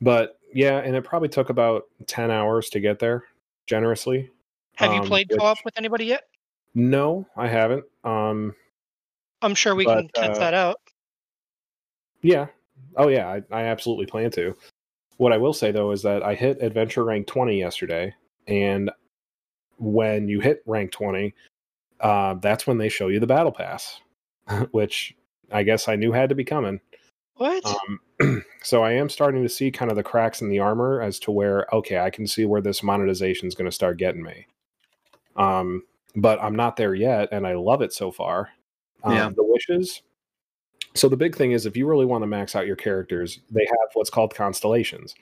S2: But yeah, and it probably took about ten hours to get there. Generously,
S4: Have you
S2: um,
S4: played
S2: which-
S4: co-op with anybody yet?
S2: No, I haven't. Um,
S4: I'm sure we
S2: but,
S4: can test
S2: uh,
S4: that out.
S2: yeah. Oh yeah, I, I absolutely plan to. What I will say though is that I hit adventure rank 20 yesterday, and when you hit rank 20, uh, that's when they show you the battle pass, which I guess I knew had to be coming.
S4: What?
S2: Um, so I am starting to see kind of the cracks in the armor as to where okay, I can see where this monetization is going to start getting me. Um, but I'm not there yet, and I love it so far. Um,
S3: Yeah.
S2: The wishes. So the big thing is, if you really want to max out your characters, they have what's called constellations.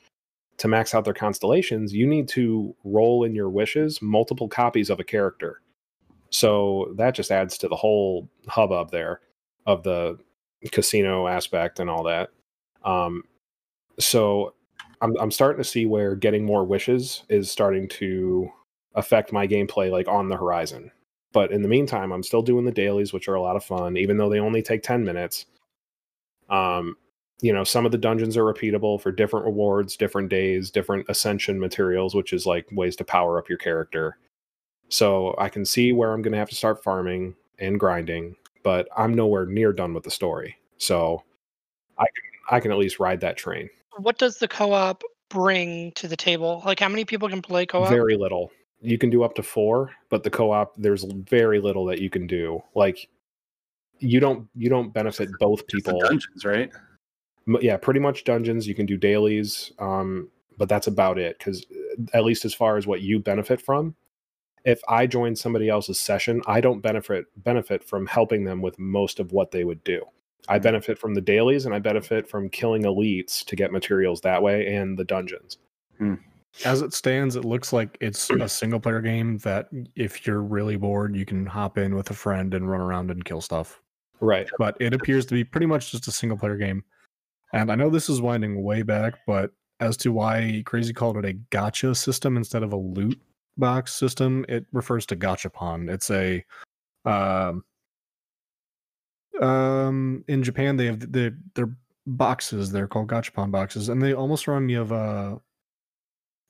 S2: To max out their constellations, you need to roll in your wishes multiple copies of a character. So that just adds to the whole hubbub there of the casino aspect and all that. Um, so I'm I'm starting to see where getting more wishes is starting to affect my gameplay like on the horizon. But in the meantime, I'm still doing the dailies, which are a lot of fun, even though they only take 10 minutes. Um, you know, some of the dungeons are repeatable for different rewards, different days, different ascension materials, which is like ways to power up your character. So I can see where I'm going to have to start farming and grinding, but I'm nowhere near done with the story. So I can I can at least ride that train.
S4: what does the co-op bring to the table? Like, how many people can play co-op?
S2: Very little. You can do up to four, but the co-op there's very little that you can do. Like you don't you don't benefit both
S3: Just the
S2: people.
S3: dungeons, right?
S2: Yeah, pretty much dungeons. You can do dailies, um, but that's about it. Because at least as far as what you benefit from, if I join somebody else's session, I don't benefit benefit from helping them with most of what they would do. I mm-hmm. benefit from the dailies, and I benefit from killing elites to get materials that way, and the dungeons. Hmm.
S1: As it stands, it looks like it's a single player game that if you're really bored, you can hop in with a friend and run around and kill stuff.
S2: Right.
S1: But it appears to be pretty much just a single player game. And I know this is winding way back, but as to why Crazy called it a gotcha system instead of a loot box system, it refers to gachapon. It's a um um in Japan they have the their boxes, they're called gachapon boxes, and they almost remind me of uh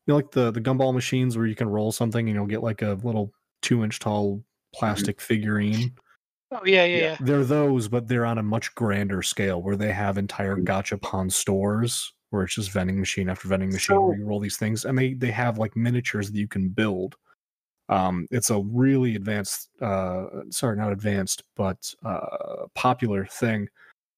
S1: you know, like the the gumball machines where you can roll something and you'll get like a little two inch tall plastic figurine.
S4: Oh yeah, yeah, yeah.
S1: They're those, but they're on a much grander scale where they have entire gachapon stores where it's just vending machine after vending machine where
S2: So-
S1: you roll these things, and they they have like miniatures that you can build. Um, it's a really advanced, uh, sorry, not advanced, but uh, popular thing.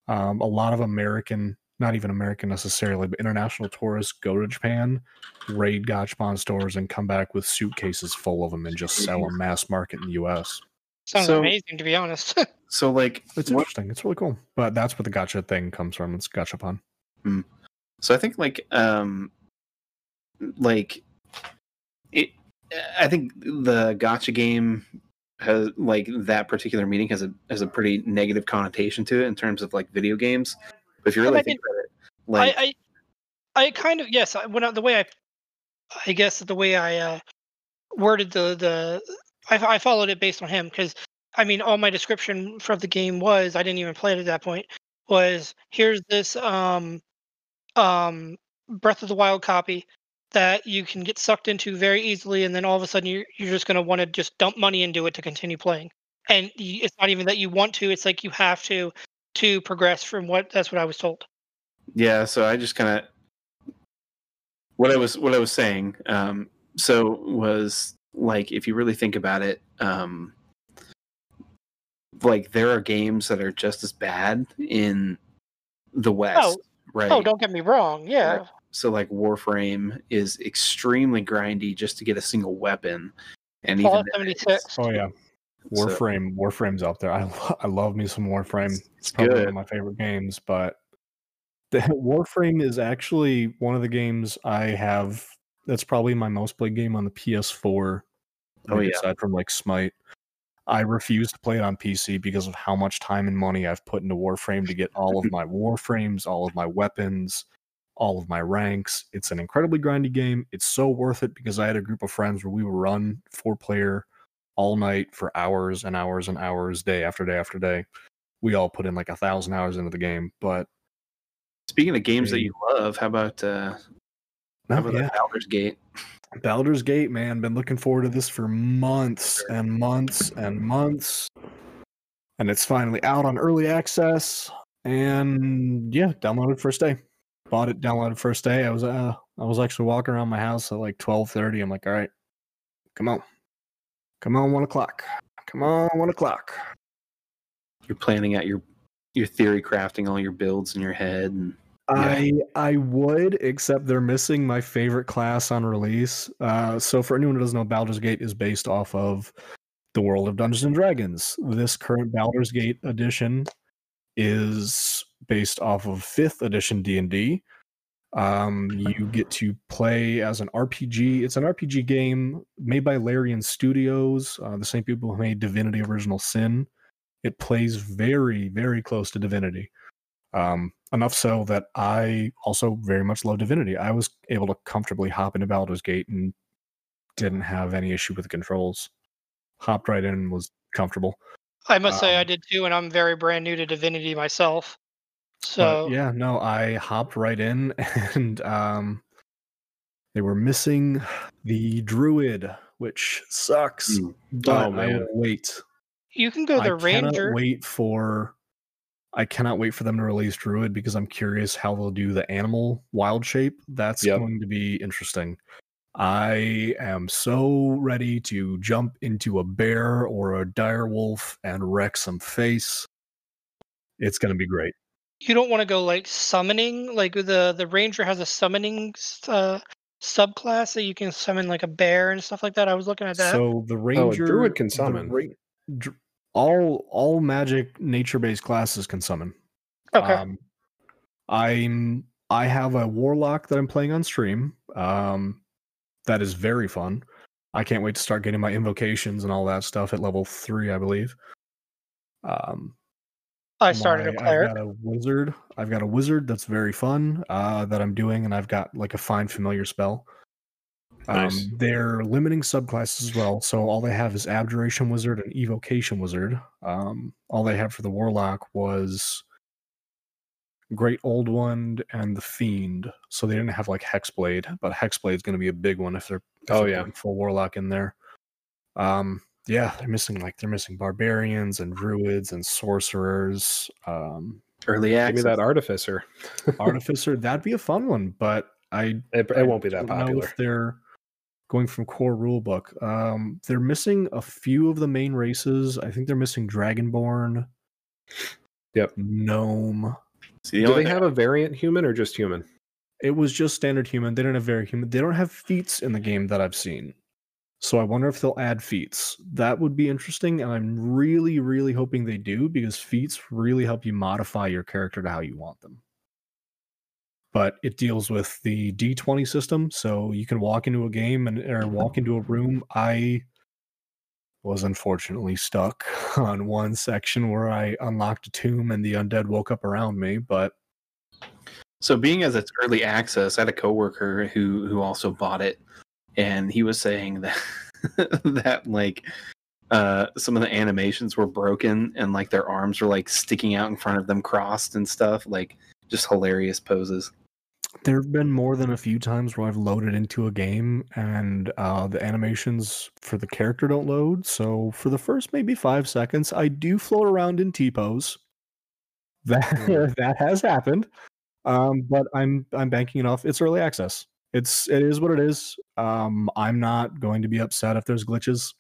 S1: Um, a lot of American, not even American necessarily, but international tourists go to Japan, raid gachapon stores, and come back with suitcases full of them and just sell them mass market in the U.S.
S4: Sounds
S3: So-
S4: amazing to be honest.
S3: So like
S1: It's
S3: what-
S1: interesting. It's really cool. But that's what the gotcha thing comes from. It's gachapon.
S3: So I think like um like it I think the gotcha game has like that particular meaning has a has a pretty negative connotation to it in terms of like video games. But if you really
S4: I
S3: think
S4: mean,
S3: about it, like
S4: I, I, I kind of yes. I, when I, the way I, I guess the way I uh, worded the the, I, I followed it based on him because I mean all my description for the game was I didn't even play it at that point was here's this um um Breath of the Wild copy that you can get sucked into very easily and then all of a sudden you're, you're just going to want to just dump money into it to continue playing. And y- it's not even that you want to it's like you have to to progress from what that's what i was told.
S3: Yeah, so I just kind of what I was what I was saying um so was like if you really think about it um like there are games that are just as bad in the west right
S4: Oh, don't get me wrong. Yeah.
S3: So like Warframe is extremely grindy just to get a single weapon, and even
S4: Fallout
S3: then,
S4: 76.
S1: Oh yeah.
S3: So-
S1: Warframe. Warframe's up there. I lo- I love me some Warframe.
S3: It's
S1: It's probably one of my favorite games, but the Warframe is actually one of the games I have that's probably my most played game on the PS4.
S3: Oh, yeah.
S1: aside from like Smite. I refuse to play it on PC because of how much time and money I've put into Warframe to get all of my Warframes, all of my weapons, all of my ranks. It's an incredibly grindy game. It's so worth it because I had a group of friends where we would run four player all night for hours and hours and hours, day after day after day. We all put in like a thousand hours into the game, but
S3: Speaking of games that you love, how about uh, how about
S1: yeah.
S3: Baldur's Gate?
S1: Baldur's Gate, man, been looking forward to this for months and months and months. And it's finally out on early access. And yeah, downloaded first day. Bought it, downloaded first day. I was uh I was actually walking around my house at like twelve thirty. I'm like, all right, come on. Come on, one o'clock. Come on, one o'clock.
S3: You're planning out your your theory crafting all your builds in your head and
S1: I I would, except they're missing my favorite class on release. Uh, so for anyone who doesn't know, Baldur's Gate is based off of the world of Dungeons and Dragons. This current Baldur's Gate edition is based off of fifth edition D and D. Um, you get to play as an RPG. It's an RPG game made by Larian Studios, uh, the same people who made Divinity: Original Sin. It plays very, very close to Divinity. Um, enough so that I also very much love Divinity. I was able to comfortably hop into Baldur's Gate and didn't have any issue with the controls. Hopped right in and was comfortable.
S4: I must say I
S1: Um,
S4: did too, and I'm very brand new to Divinity myself.
S1: But
S4: So
S1: yeah, no, I hopped right in and um they were missing the druid, which sucks.
S3: Mm.
S1: But
S2: Oh,
S1: I
S2: man.
S1: will wait.
S4: you can go the
S1: cannot
S4: Ranger.
S1: wait for I cannot wait for them to release Druid because I'm curious how they'll do the animal wild shape. That's
S2: Yep.
S1: going to be interesting. I am so ready to jump into a bear or a dire wolf and wreck some face. It's going to be great.
S4: You don't want to go like summoning. Like the the Ranger has a summoning uh, subclass that you can summon like a bear and stuff like that. I was looking at that.
S1: So the
S2: Oh,
S1: ranger
S2: druid can summon.
S1: ra- dr- all all magic nature based classes can summon.
S4: okay.
S1: Um, I'm I have a warlock that I'm playing on stream. Um, that is very fun. I can't wait to start getting my invocations and all that stuff at level three, I believe. Um,
S4: I started a cleric.
S1: I've got a wizard. I've got a wizard that's very fun uh, that I'm doing, and I've got like a find familiar spell. Um, They're limiting subclasses as well, so all they have is abjuration wizard and evocation wizard. Um, all they had for the warlock was great old one and the fiend, so they didn't have like hexblade, but hexblade is going to be a big one if they're if
S2: Oh,
S1: they're
S2: yeah.
S1: full warlock in there. Um, yeah, they're missing like they're missing barbarians and druids and sorcerers. Um,
S3: early
S2: Give me that artificer.
S1: artificer, that'd be a fun one, but I
S2: It, it won't be that
S1: don't know
S2: popular.
S1: if they're going from core rulebook. Um, they're missing a few of the main races. I think they're missing Dragonborn.
S2: Yep.
S1: Gnome.
S3: See, the
S2: Do they
S3: thing-
S2: have a variant human or just human?
S1: It was just standard human. They don't have variant human. They don't have feats in the game that I've seen. So I wonder if they'll add feats. That would be interesting, and I'm really, really hoping they do because feats really help you modify your character to how you want them. But it deals with the D20 system, so you can walk into a game and or walk into a room. I was unfortunately stuck on one section where I unlocked a tomb and the undead woke up around me, but
S3: So being as it's early access, I had a coworker who who also bought it, and he was saying that that like uh some of the animations were broken and like their arms were like sticking out in front of them crossed and stuff like just hilarious poses
S1: There have been more than a few times where I've loaded into a game and uh, the animations for the character don't load. So for the first maybe five seconds, I do float around in T pose. That
S2: Hmm.
S1: that has happened, um, but I'm I'm banking it off. It's early access. It's it is what it is. Um, I'm not going to be upset if there's glitches.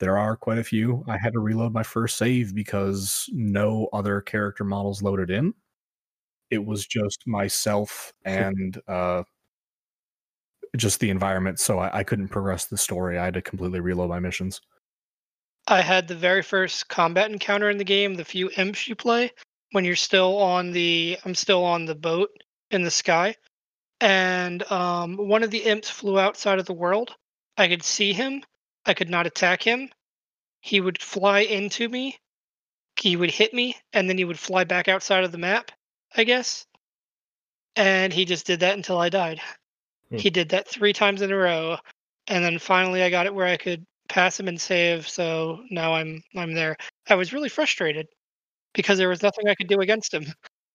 S1: There are quite a few. I had to reload my first save because no other character models loaded in it was just myself and uh just the environment so I, I couldn't progress the story i had to completely reload my missions
S4: I had the very first combat encounter in the game, the few imps you play when you're still on the I'm still on the boat in the sky. And um, one of the imps flew outside of the world. I could see him. I could not attack him. He would fly into me. He would hit me, and then he would fly back outside of the map, I guess. And he just did that until I died.
S2: Hmm.
S4: He did that three times in a row. And then finally I got it where I could pass him and save, so now I'm I'm there. I was really frustrated because there was nothing I could do against him.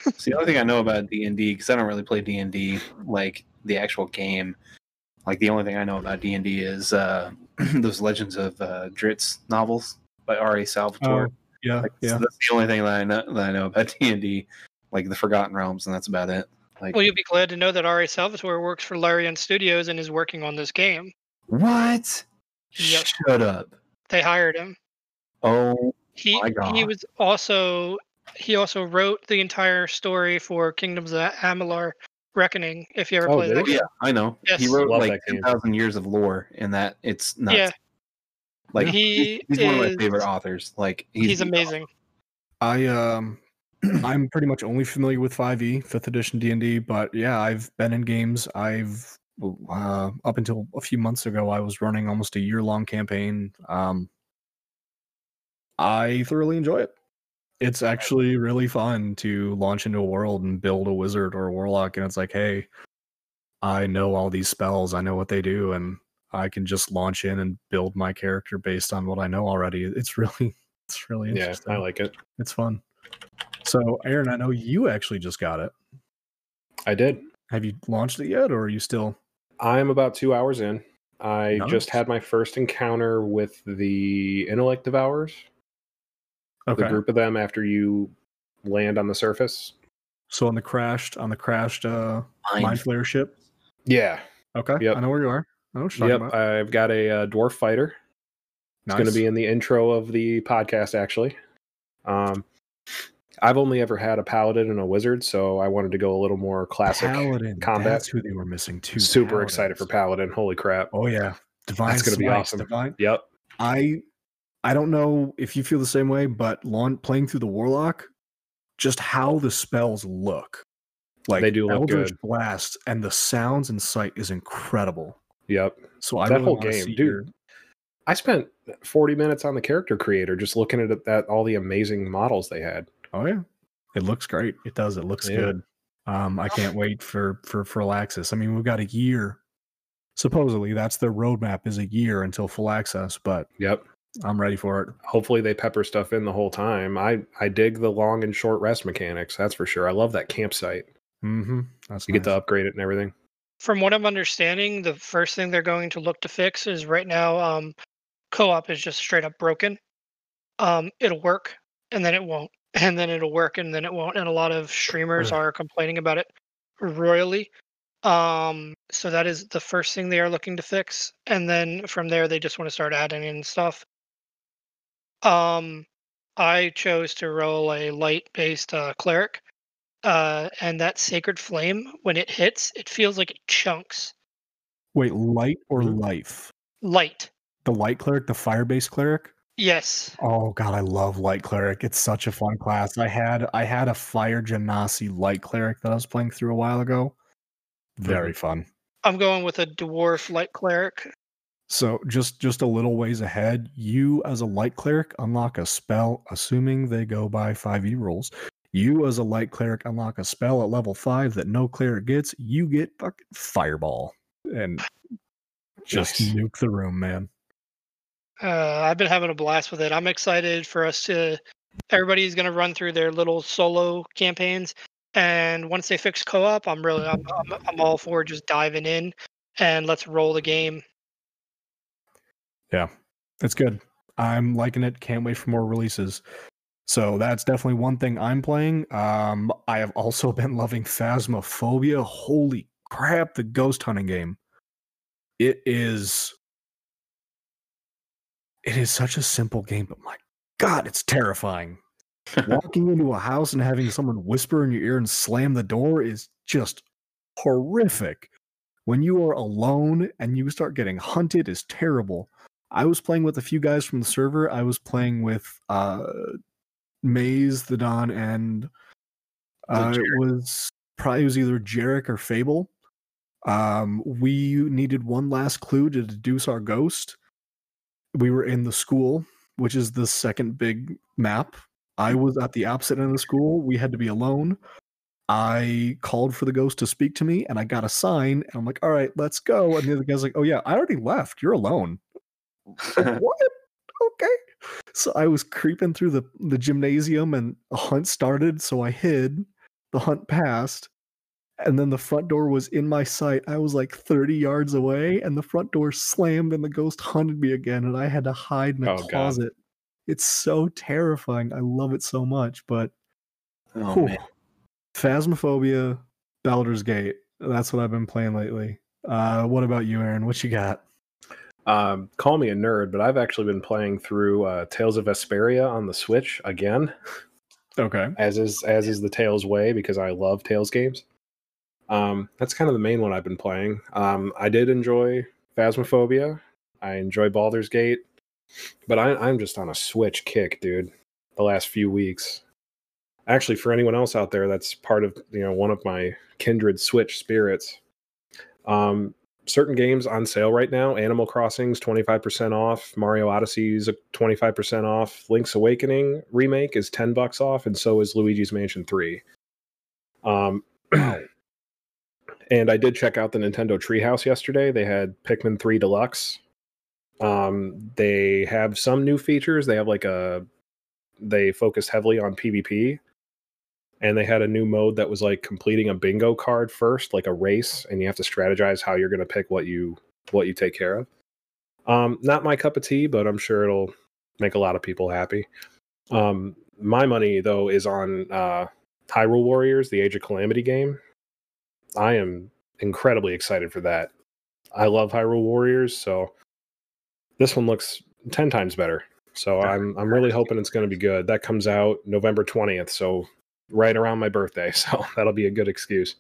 S3: See, the only thing I know about D and D because I don't really play D and D like the actual game. Like the only thing I know about D and D is uh, those Legends of uh, Drizzt novels by R. A. Salvatore.
S1: yeah
S3: Like,
S1: yeah
S3: That's the only thing that I know that I know about D and D, like the Forgotten Realms, and that's about it. Like
S4: Well, you'll be glad to know that R.A. Salvatore works for Larian Studios and is working on this game.
S3: what?
S4: Yep.
S3: Shut up.
S4: They hired him.
S3: Oh,
S4: He
S3: My
S4: he was also he also wrote the entire story for Kingdoms of Amalur Reckoning. If you ever
S2: Oh,
S4: played that,
S2: he?
S3: yeah, I know. He wrote
S2: Love
S3: like
S2: that game.
S3: 2,000 years of lore in that. It's nuts.
S4: Yeah.
S3: Like,
S4: He
S3: he's, he's one of my favorite authors. Like,
S4: he's,
S3: he's,
S4: amazing.
S1: I um I'm pretty much only familiar with 5e, 5th edition D&D, but yeah, I've been in games. I've uh, up until a few months ago I was running almost a year-long campaign. Um I thoroughly enjoy it. It's actually really fun to launch into a world and build a wizard or a warlock and it's like, "Hey, I know all these spells. I know what they do and I can just launch in and build my character based on what I know already." It's really it's really interesting.
S2: Yeah,
S1: interesting.
S2: I like it.
S1: It's fun. So, Aaron, I know you actually just got it.
S2: I did.
S1: Have you launched it yet, or are you still?
S2: I'm about two hours in. I just had my first encounter with the Intellect Devourers,
S1: Okay.
S2: the group of them after you land on the surface.
S1: So on the crashed on the crashed uh,
S3: Mind
S1: mind flayer ship.
S2: Yeah.
S1: Okay.
S2: Yep.
S1: I know where you are. I know what you're
S2: Yep.
S1: about.
S2: I've got a uh, dwarf fighter. It's going to be in the intro of the podcast, actually. Um, I've only ever had a paladin and a wizard, so I wanted to go a little more classic.
S1: Paladin.
S2: combat.
S1: That's who they were missing too.
S2: Super excited for paladin. Holy crap!
S1: Oh yeah, divine.
S2: That's gonna be awesome.
S1: Divine.
S2: Yep.
S1: I I don't know if you feel the same way, but laun- playing through the warlock, just how the spells look, like
S2: They do look
S1: Eldritch
S2: good.
S1: Blast, and the sounds and sight is incredible.
S2: Yep.
S1: So I
S2: That
S1: really
S2: whole game, dude.
S1: your-
S2: I spent 40 minutes on the character creator just looking at, it- at all the amazing models they had.
S1: Oh yeah, it looks great. It does. It looks
S2: Yeah.
S1: good. Um, I can't wait for for for Falaxis. I mean, we've got a year. Supposedly, that's their roadmap is a year until full access, but
S2: Yep.
S1: I'm ready for it.
S2: Hopefully they pepper stuff in the whole time. I I dig the long and short rest mechanics. That's for sure. I love that campsite.
S1: Mm-hmm. That's
S2: You get to upgrade it and everything.
S4: From what I'm understanding, the first thing they're going to look to fix is right now um, co-op is just straight up broken. Um, it'll work and then it won't, and then it'll work and then it won't, and a lot of streamers are complaining about it royally. Um, so that is the first thing they are looking to fix, and then from there they just want to start adding in stuff. Um, I chose to roll a light-based uh, cleric, uh, and that sacred flame when it hits, it feels like it chunks.
S1: Wait, light or life?
S4: Light,
S1: The light cleric, the fire based cleric.
S4: Yes.
S1: Oh god, I love light cleric. It's such a fun class. I had I had a fire genasi light cleric that I was playing through a while ago. Very fun.
S4: I'm going with a dwarf light cleric.
S1: So just just a little ways ahead, you as a light cleric unlock a spell, assuming they go by 5e rules. You as a light cleric unlock a spell at level five that no cleric gets. You get fucking fireball and just
S2: Nice.
S1: nuke the room, man.
S4: Uh, I've been having a blast with it. I'm excited for us to. Everybody's going to run through their little solo campaigns, and once they fix co-op, I'm really I'm, I'm, I'm all for just diving in and let's roll the game.
S1: Yeah, it's good. I'm liking it. Can't wait for more releases. So that's definitely one thing I'm playing. Um, I have also been loving Phasmophobia. Holy crap, the ghost hunting game. It is it is such a simple game, but my god, it's terrifying. Walking into a house and having someone whisper in your ear and slam the door is just horrific. When you are alone and you start getting hunted is terrible. I was playing with a few guys from the server. I was playing with uh Maze, the Don, and uh, it was probably it was either Jarek or Fable. Um, we needed one last clue to deduce our ghost. We were in the school, which is the second big map. I mm-hmm. was at the opposite end of the school. We had to be alone. I called for the ghost to speak to me, and I got a sign. And I'm like, "All right, let's go." And the other guy's like, "Oh yeah, I already left. You're alone." what? Okay. So I was creeping through the, the gymnasium and a hunt started. So I hid. The hunt passed. And then the front door was in my sight. I was like 30 yards away, and the front door slammed, and the ghost hunted me again. And I had to hide in a
S2: Oh, God.
S1: closet. It's so terrifying. I love it so much. But
S3: Oh,
S1: whew,
S3: man.
S1: Phasmophobia, Baldur's Gate. That's what I've been playing lately. Uh, what about you, Aaron? What you got?
S2: Um, call me a nerd, but I've actually been playing through uh, Tales of Vesperia on the Switch again,
S1: Okay.
S2: as is as is the Tales way because I love Tales games. Um, that's kind of the main one I've been playing. Um, I did enjoy Phasmophobia. I enjoy Baldur's Gate, but I, I'm just on a Switch kick, dude. The last few weeks. Actually, for anyone else out there, that's part of you know one of my kindred Switch spirits. Um, certain games on sale right now Animal Crossing's 25% off, Mario Odyssey's 25% off, Link's Awakening remake is 10 bucks off, and so is Luigi's Mansion 3. Um, and I did check out the Nintendo Treehouse yesterday. They had Pikmin 3 Deluxe. Um, they have some new features. They have like a, they focus heavily on PvP and they had a new mode that was like completing a bingo card first like a race and you have to strategize how you're going to pick what you what you take care of um not my cup of tea but i'm sure it'll make a lot of people happy um my money though is on uh hyrule warriors the age of calamity game i am incredibly excited for that i love hyrule warriors so this one looks 10 times better so i'm i'm really hoping it's going to be good that comes out november 20th so right around my birthday, so that'll be a good excuse.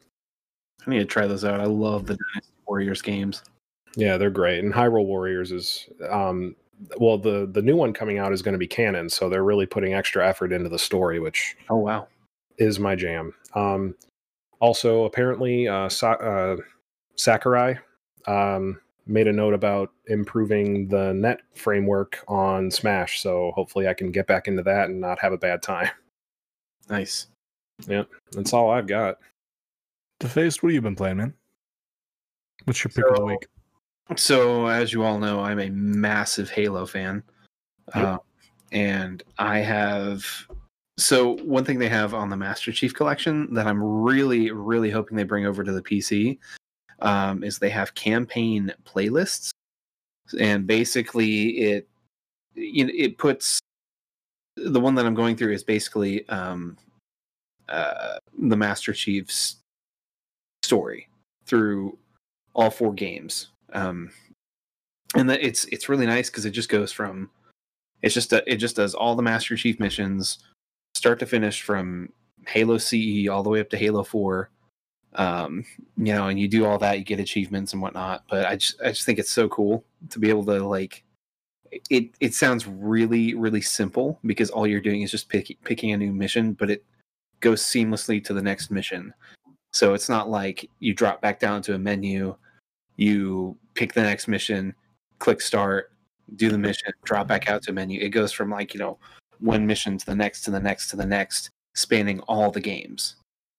S3: I need to try those out. I love the Dynasty Warriors games.
S2: Yeah, they're great. And Hyrule Warriors is um well the the new one coming out is going to be canon, so they're really putting extra effort into the story, which
S3: Oh wow.
S2: is my jam. Um also apparently uh, Sa- uh Sakurai um made a note about improving the net framework on Smash, so hopefully I can get back into that and not have a bad time.
S3: Nice.
S2: Yeah, that's all I've got.
S1: DeFaced, what have you been playing, man? What's your pick of the week?
S3: So, as you all know, I'm a massive Halo fan.
S2: Yep.
S3: Uh, and I have. So, one thing they have on the Master Chief Collection that I'm really, really hoping they bring over to the PC um, is they have campaign playlists. And basically, it you know, it puts the one that I'm going through is basically um, uh, the Master Chief's story through all four games um and that it's it's really nice because it just goes from it's just a, it just does all the master chief missions start to finish from halo ce all the way up to halo 4 um you know and you do all that you get achievements and whatnot but i just i just think it's so cool to be able to like it it sounds really really simple because all you're doing is just pick, picking a new mission but it goes seamlessly to the next mission so it's not like you drop back down to a menu you pick the next mission, click start, do the mission, drop back out to a menu. It goes from like, you know, one mission to the next to the next to the next, spanning all the games.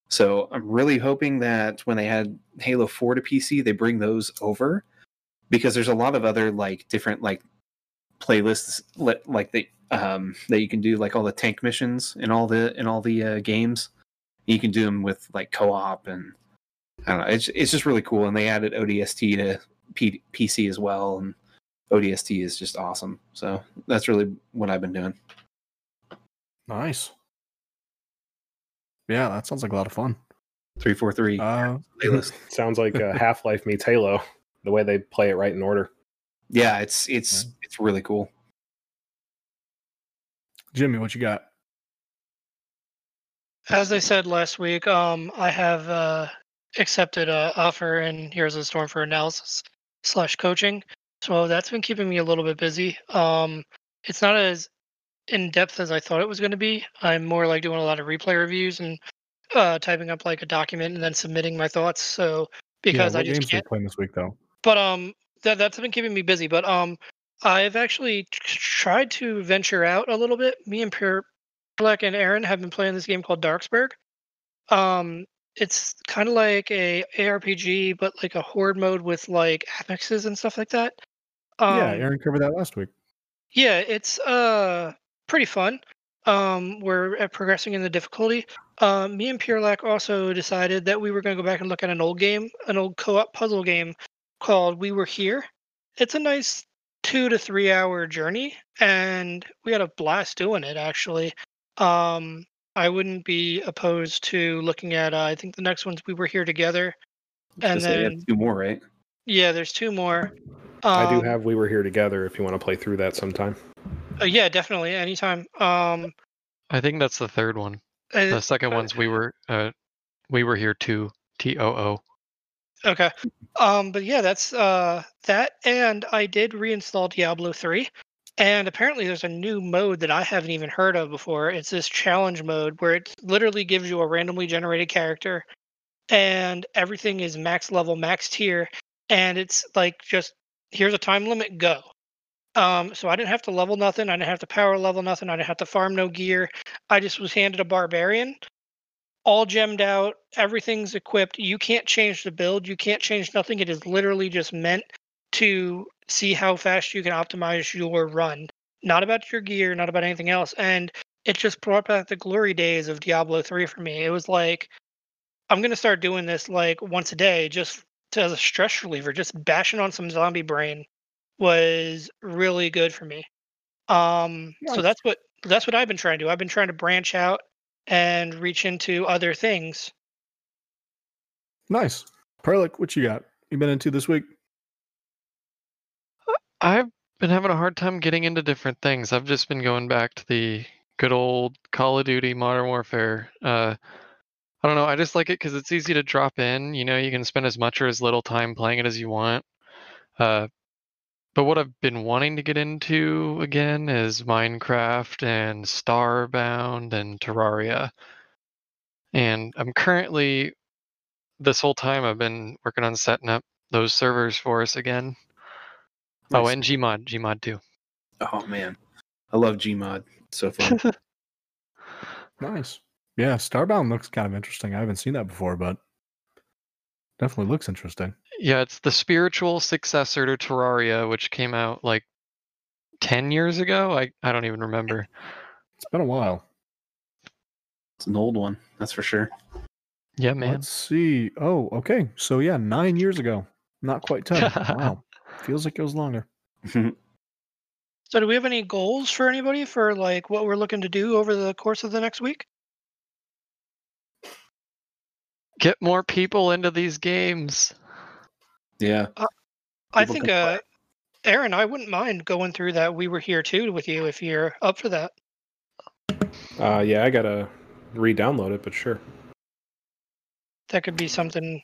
S3: So I'm really hoping that when they had Halo 4 to PC, they bring those over because there's a lot of other like different like playlists like they um that you can do like all the tank missions in all the in all the uh, games. You can do them with like co-op and I don't know. It's it's just really cool, and they added ODST to P- PC as well, and ODST is just awesome. So that's really what I've been doing.
S1: Nice. Yeah, that sounds like a lot of fun.
S3: Three four three
S1: Uh,
S3: playlist.
S2: Sounds like uh, Half Life meets Halo, the way they play it right in order.
S3: Yeah, it's it's it's really cool.
S1: Jimmy, what you got?
S4: As I said last week, um, I have uh, accepted a offer in Heroes of the Storm for analysis slash coaching. So that's been keeping me a little bit busy. Um, it's not as in depth as I thought it was going to be. I'm more like doing a lot of replay reviews and uh, typing up like a document and then submitting my thoughts. So because
S1: yeah,
S4: I just
S1: games
S4: can't
S1: playing this week, though?
S4: but um that that's been keeping me busy but um i've actually tried to venture out a little bit me and Per Black and aaron have been playing this game called darksburg um it's kind of like a arpg but like a horde mode with like affixes and stuff like that um
S1: yeah, Aaron covered that last week.
S4: yeah, it's uh pretty fun. Um, we're uh, progressing in the difficulty. Uh, me and Pierlac also decided that we were going to go back and look at an old game, an old co-op puzzle game called We Were Here. It's a nice two to three hour journey, and we had a blast doing it. Actually, um, I wouldn't be opposed to looking at. Uh, I think the next one's We Were Here Together, and
S3: Just say they have
S4: then
S3: two more, right?
S4: Yeah, there's two more.
S2: I do
S4: Um,
S2: have We Were Here Together if you want to play through that sometime.
S4: uh, yeah, definitely, anytime. Um,
S5: I think that's the third one.
S4: uh,
S5: The second
S4: uh,
S5: one's we were uh, we were here too. T O O.
S4: Okay. Um, but yeah, that's uh that and I did reinstall Diablo 3. And apparently there's a new mode that I haven't even heard of before. It's this challenge mode where it literally gives you a randomly generated character and everything is max level, max tier, and it's like just here's a time limit, go. Um, so I didn't have to level nothing, I didn't have to power level nothing, I didn't have to farm no gear. I just was handed a barbarian all gemmed out, everything's equipped. You can't change the build, you can't change nothing. It is literally just meant to see how fast you can optimize your run. Not about your gear, not about anything else. And it just brought back the glory days of Diablo 3 for me. It was like I'm gonna start doing this like once a day just to, as a stress reliever. Just bashing on some zombie brain was really good for me. Um, so that's what that's what I've been trying to do. I've been trying to branch out and reach into other things.
S1: Nice. Perlick, what you got? You been into this week?
S5: I've been having a hard time getting into different things. I've just been going back to the good old Call of Duty Modern Warfare. Uh, I don't know. I just like it because it's easy to drop in. You know, you can spend as much or as little time playing it as you want. Uh, but what I've been wanting to get into again is Minecraft and Starbound and Terraria. And I'm currently, this whole time, I've been working on setting up those servers for us again. Oh, and Gmod, Gmod too.
S3: Oh man, I love Gmod. It's so fun.
S1: Nice. Yeah, Starbound looks kind of interesting. I haven't seen that before, but definitely looks interesting.
S5: Yeah, it's the spiritual successor to Terraria, which came out like 10 years ago. I, I don't even remember.
S1: It's been a while.
S3: it's an old one, that's for sure.
S5: Yeah, man.
S1: Let's see. Oh, okay. So yeah, nine years ago. Not quite ten. wow. Feels like it was longer. Mm-hmm.
S4: So do we have any goals for anybody for like what we're looking to do over the course of the next week?
S5: Get more people into these games.
S3: yeah,
S4: I think uh Aaron, I wouldn't mind going through that we were here too with you if you're up for that.
S2: Uh, yeah, I gotta re-download it, but sure.
S4: That could be something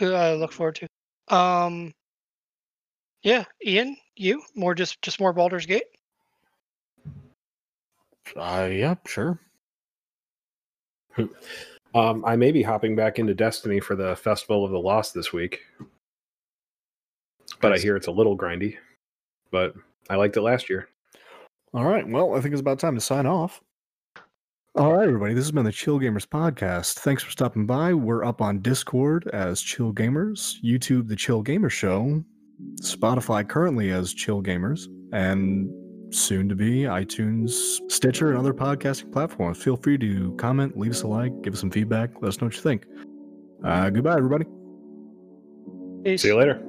S4: uh, I look forward to. Um yeah, Ian, you more just just more Baldur's Gate.
S1: Uh, yeah, sure.
S2: Um, I may be hopping back into Destiny for the Festival of the Lost this week, but I hear it's a little grindy. But I liked it last year.
S1: All right. Well, I think it's about time to sign off. All right, everybody. This has been the Chill Gamers podcast. Thanks for stopping by. We're up on Discord as Chill Gamers, YouTube, The Chill Gamer Show, Spotify currently as Chill Gamers, and soon to be iTunes, Stitcher, and other podcasting platforms. Feel free to comment, leave us a like, give us some feedback, let us know what you think. Uh, goodbye, everybody.
S4: Peace.
S2: See you later.